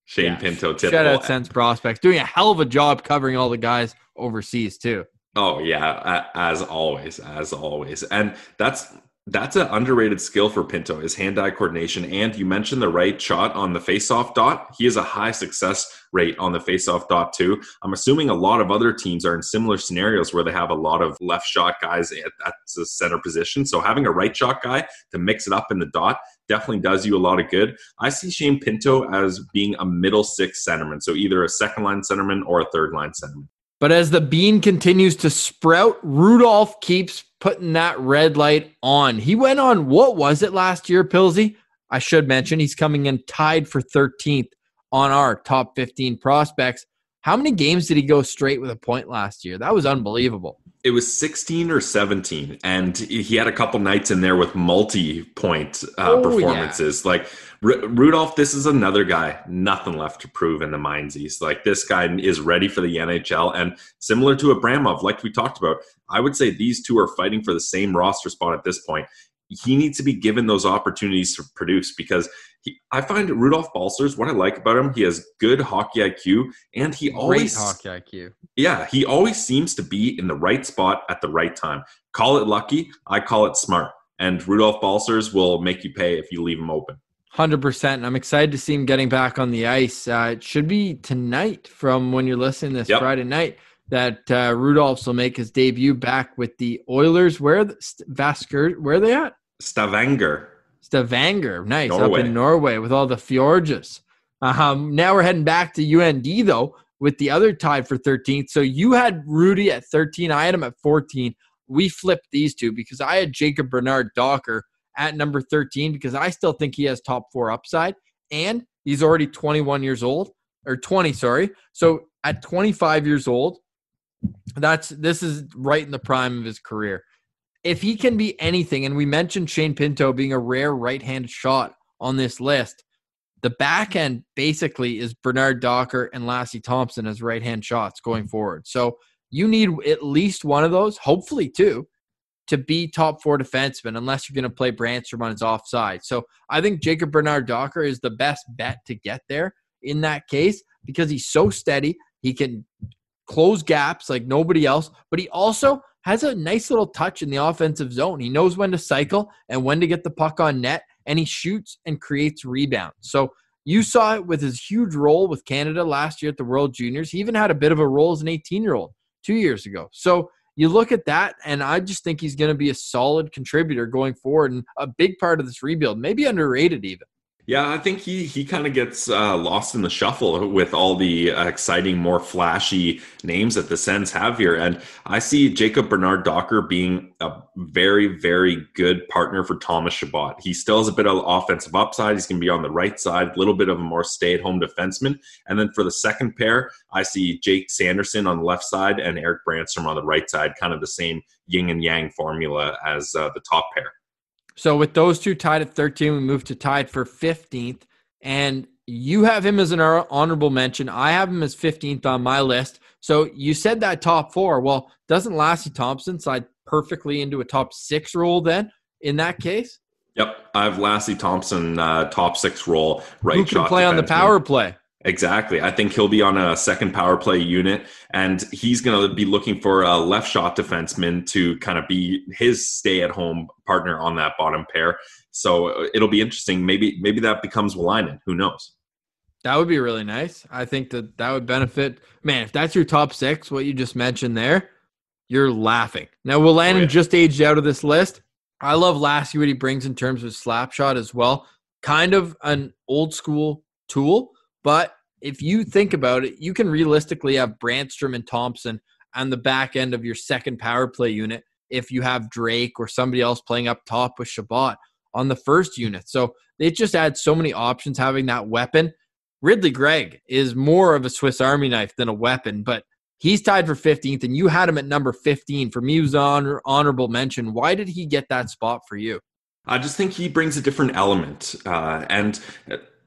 Shane yeah, Pinto tip. Shout out Sens Prospects doing a hell of a job covering all the guys overseas too. Oh yeah, as always, as always, and that's that's an underrated skill for Pinto is hand-eye coordination. And you mentioned the right shot on the face-off dot. He has a high success rate on the face-off dot too. I'm assuming a lot of other teams are in similar scenarios where they have a lot of left shot guys at, at the center position. So having a right shot guy to mix it up in the dot definitely does you a lot of good. I see Shane Pinto as being a middle six centerman, so either a second line centerman or a third line centerman. But as the bean continues to sprout, Rudolph keeps putting that red light on. He went on, what was it last year, Pilsy? I should mention he's coming in tied for 13th on our top 15 prospects. How many games did he go straight with a point last year? That was unbelievable it was 16 or 17 and he had a couple nights in there with multi-point uh, oh, performances yeah. like R- rudolph this is another guy nothing left to prove in the mindsies like this guy is ready for the nhl and similar to abramov like we talked about i would say these two are fighting for the same roster spot at this point he needs to be given those opportunities to produce because he, I find Rudolph Balcers, what I like about him, he has good hockey IQ and he always Great hockey IQ. Yeah, he always seems to be in the right spot at the right time. Call it lucky, I call it smart. And Rudolph Balcers will make you pay if you leave him open. 100%. I'm excited to see him getting back on the ice. Uh, it should be tonight from when you're listening this yep. Friday night that uh, Rudolfs will make his debut back with the Oilers. Where the Vasker? Where are they at? Stavanger. Stavanger, nice Norway. up in Norway with all the fjords. Um, now we're heading back to UND though with the other tie for 13th. So you had Rudy at 13. I had him at 14. We flipped these two because I had Jacob Bernard Docker at number 13 because I still think he has top four upside and he's already 21 years old or 20, sorry. So at 25 years old, that's this is right in the prime of his career. If he can be anything, and we mentioned Shane Pinto being a rare right hand shot on this list, the back end basically is Bernard Docker and Lassi Thomson as right hand shots going forward. So you need at least one of those, hopefully two, to be top four defenseman unless you're going to play Brannstrom on his offside. So I think Jacob Bernard Docker is the best bet to get there in that case because he's so steady. He can close gaps like nobody else, but he also has a nice little touch in the offensive zone. He knows when to cycle and when to get the puck on net and he shoots and creates rebounds. So you saw it with his huge role with Canada last year at the World Juniors. He even had a bit of a role as an 18 year old two years ago. So you look at that, and I just think he's going to be a solid contributor going forward and a big part of this rebuild, maybe underrated even. Yeah, I think he he kind of gets uh, lost in the shuffle with all the uh, exciting, more flashy names that the Sens have here, and I see Jacob Bernard Docker being a very, very good partner for Thomas Chabot. He still has a bit of offensive upside. He's going to be on the right side, a little bit of a more stay-at-home defenseman, and then for the second pair, I see Jake Sanderson on the left side and Erik Brannstrom on the right side, kind of the same yin and yang formula as uh, the top pair. So with those two tied at 13, we move to tied for 15th. And you have him as an honorable mention. I have him as 15th on my list. So you said that top four. Well, doesn't Lassi Thomson slide perfectly into a top six role then in that case? Yep. I have Lassi Thomson, uh, top six role right Who can play on the power play? Exactly. I think he'll be on a second power play unit, and he's going to be looking for a left shot defenseman to kind of be his stay at home partner on that bottom pair. So uh, it'll be interesting. Maybe maybe that becomes Wolanin. Who knows? That would be really nice. I think that that would benefit. Man, if that's your top six, what you just mentioned there, you're laughing. Now, Wolanin oh, yeah. just aged out of this list. I love Lassi what he brings in terms of slap shot as well. Kind of an old school tool but if you think about it, you can realistically have Brannstrom and Thomson on the back end of your second power play unit if you have Drake or somebody else playing up top with Chabot on the first unit. So it just adds so many options having that weapon. Ridly Greig is more of a Swiss Army knife than a weapon, but he's tied for 15th, and you had him at number 15. For me, was on honorable mention. Why did he get that spot for you? I just think he brings a different element. Uh, and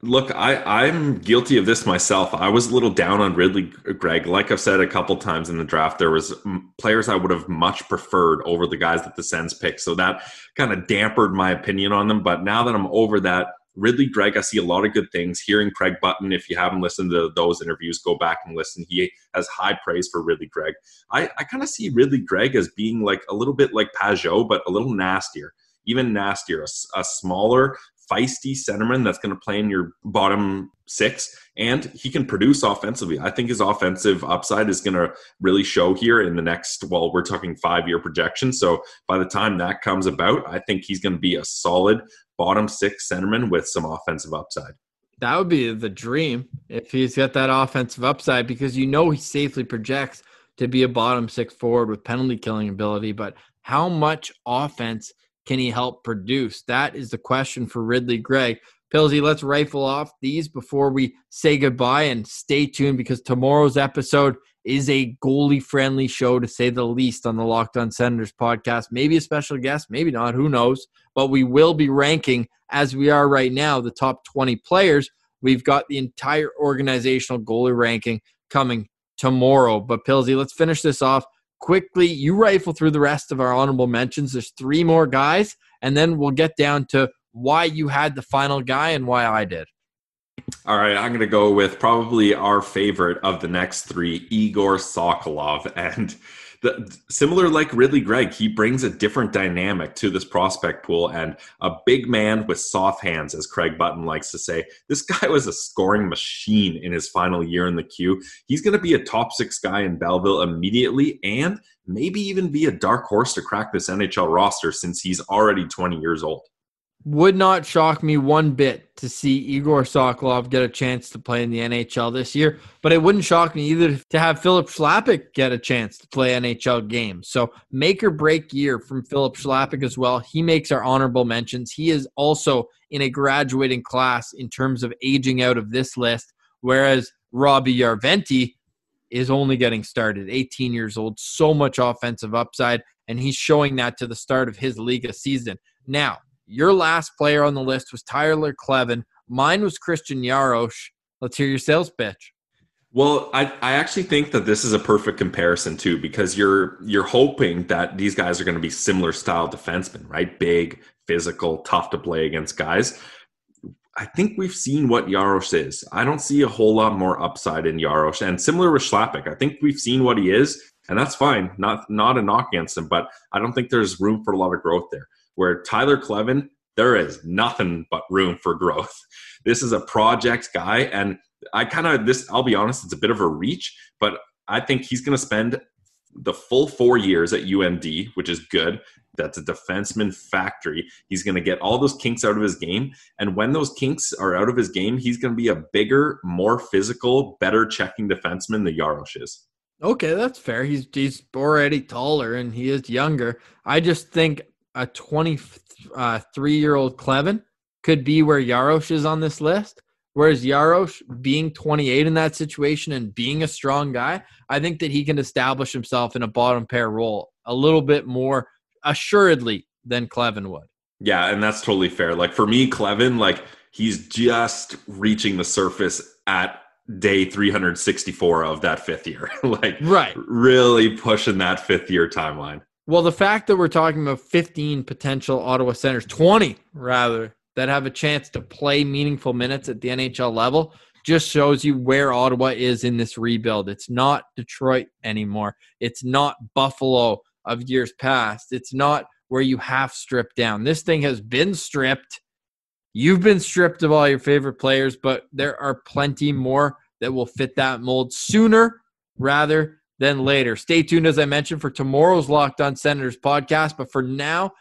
Look, I, I'm guilty of this myself. I was a little down on Ridly Greig. Like I've said a couple times in the draft, there was players I would have much preferred over the guys that the Sens picked. So that kind of dampened my opinion on them. But now that I'm over that, Ridly Greig, I see a lot of good things. Hearing Craig Button, if you haven't listened to those interviews, go back and listen. He has high praise for Ridly Greig. I, I kind of see Ridly Greig as being like a little bit like Pageau, but a little nastier even nastier, a, a, smaller, feisty centerman that's going to play in your bottom six, and he can produce offensively. I think his offensive upside is going to really show here in the next, well, we're talking five year projection. So by the time that comes about, I think he's going to be a solid bottom six centerman with some offensive upside. That would be the dream if he's got that offensive upside because you know he safely projects to be a bottom six forward with penalty killing ability. But how much offense can he help produce? That is the question for Ridly Greig. Pilsy, let's rifle off these before we say goodbye and stay tuned because tomorrow's episode is a goalie friendly show to say the least on the Locked On Senators podcast. Maybe a special guest, maybe not, who knows? But we will be ranking, as we are right now, the top 20 players. We've got the entire organizational goalie ranking coming tomorrow. But Pilsy, let's finish this off quickly you rifle through the rest of our honorable mentions. There's three more guys, and then we'll get down to why you had the final guy and why I did. All right, I'm going to go with probably our favorite of the next three, Egor Sokolov. And the, similar like Ridly Greig, he brings a different dynamic to this prospect pool and a big man with soft hands, as Craig Button likes to say. This guy was a scoring machine in his final year in the queue. He's going to be a top six guy in Belleville immediately and maybe even be a dark horse to crack this NHL roster since he's already 20 years old. Would not shock me one bit to see Egor Sokolov get a chance to play in the NHL this year, but it wouldn't shock me either to have Filip Chlapik get a chance to play NHL games. So make or break year from Filip Chlapik as well. He makes our honorable mentions. He is also in a graduating class in terms of aging out of this list, whereas Robbie Järventie is only getting started, 18 years old, so much offensive upside, and he's showing that to the start of his Liiga season. Now, your last player on the list was Tyler Kleven. Mine was Christian Jaros. Let's hear your sales pitch. Well, I, I actually think that this is a perfect comparison too, because you're you're hoping that these guys are going to be similar style defensemen, right? Big, physical, tough to play against guys. I think we've seen what Jaros is. I don't see a whole lot more upside in Yarosh. and similar with Chlapik. I think we've seen what he is, and that's fine. Not not a knock against him, but I don't think there's room for a lot of growth there. Where Tyler Kleven, there is nothing but room for growth. This is a project guy, and I kind of this. I'll be honest, it's a bit of a reach, but I think he's going to spend the full four years at UND, which is good. That's a defenseman factory. He's going to get all those kinks out of his game. And when those kinks are out of his game, he's going to be a bigger, more physical, better checking defenseman than Jaros is. Okay, that's fair. He's he's already taller and he is younger. I just think a 23 uh, year old Kleven could be where Jaros is on this list. Whereas Jaros, being 28 in that situation and being a strong guy, I think that he can establish himself in a bottom pair role a little bit more assuredly than Kleven would. Yeah, and that's totally fair. Like for me, Kleven, like he's just reaching the surface at day 364 of that fifth year. like right. really pushing that fifth year timeline. Well, the fact that we're talking about 15 potential Ottawa centers, 20 rather, that have a chance to play meaningful minutes at the NHL level just shows you where Ottawa is in this rebuild. It's not Detroit anymore. It's not Buffalo of years past. It's not where you have stripped down. This thing has been stripped. You've been stripped of all your favorite players, but there are plenty more that will fit that mold sooner rather than later. Stay tuned, as I mentioned, for tomorrow's Locked On Senators podcast. But for now,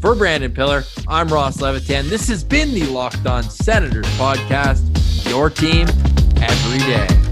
for Brandon Pillar, I'm Ross Levitan. This has been the Locked On Senators podcast, your team every day.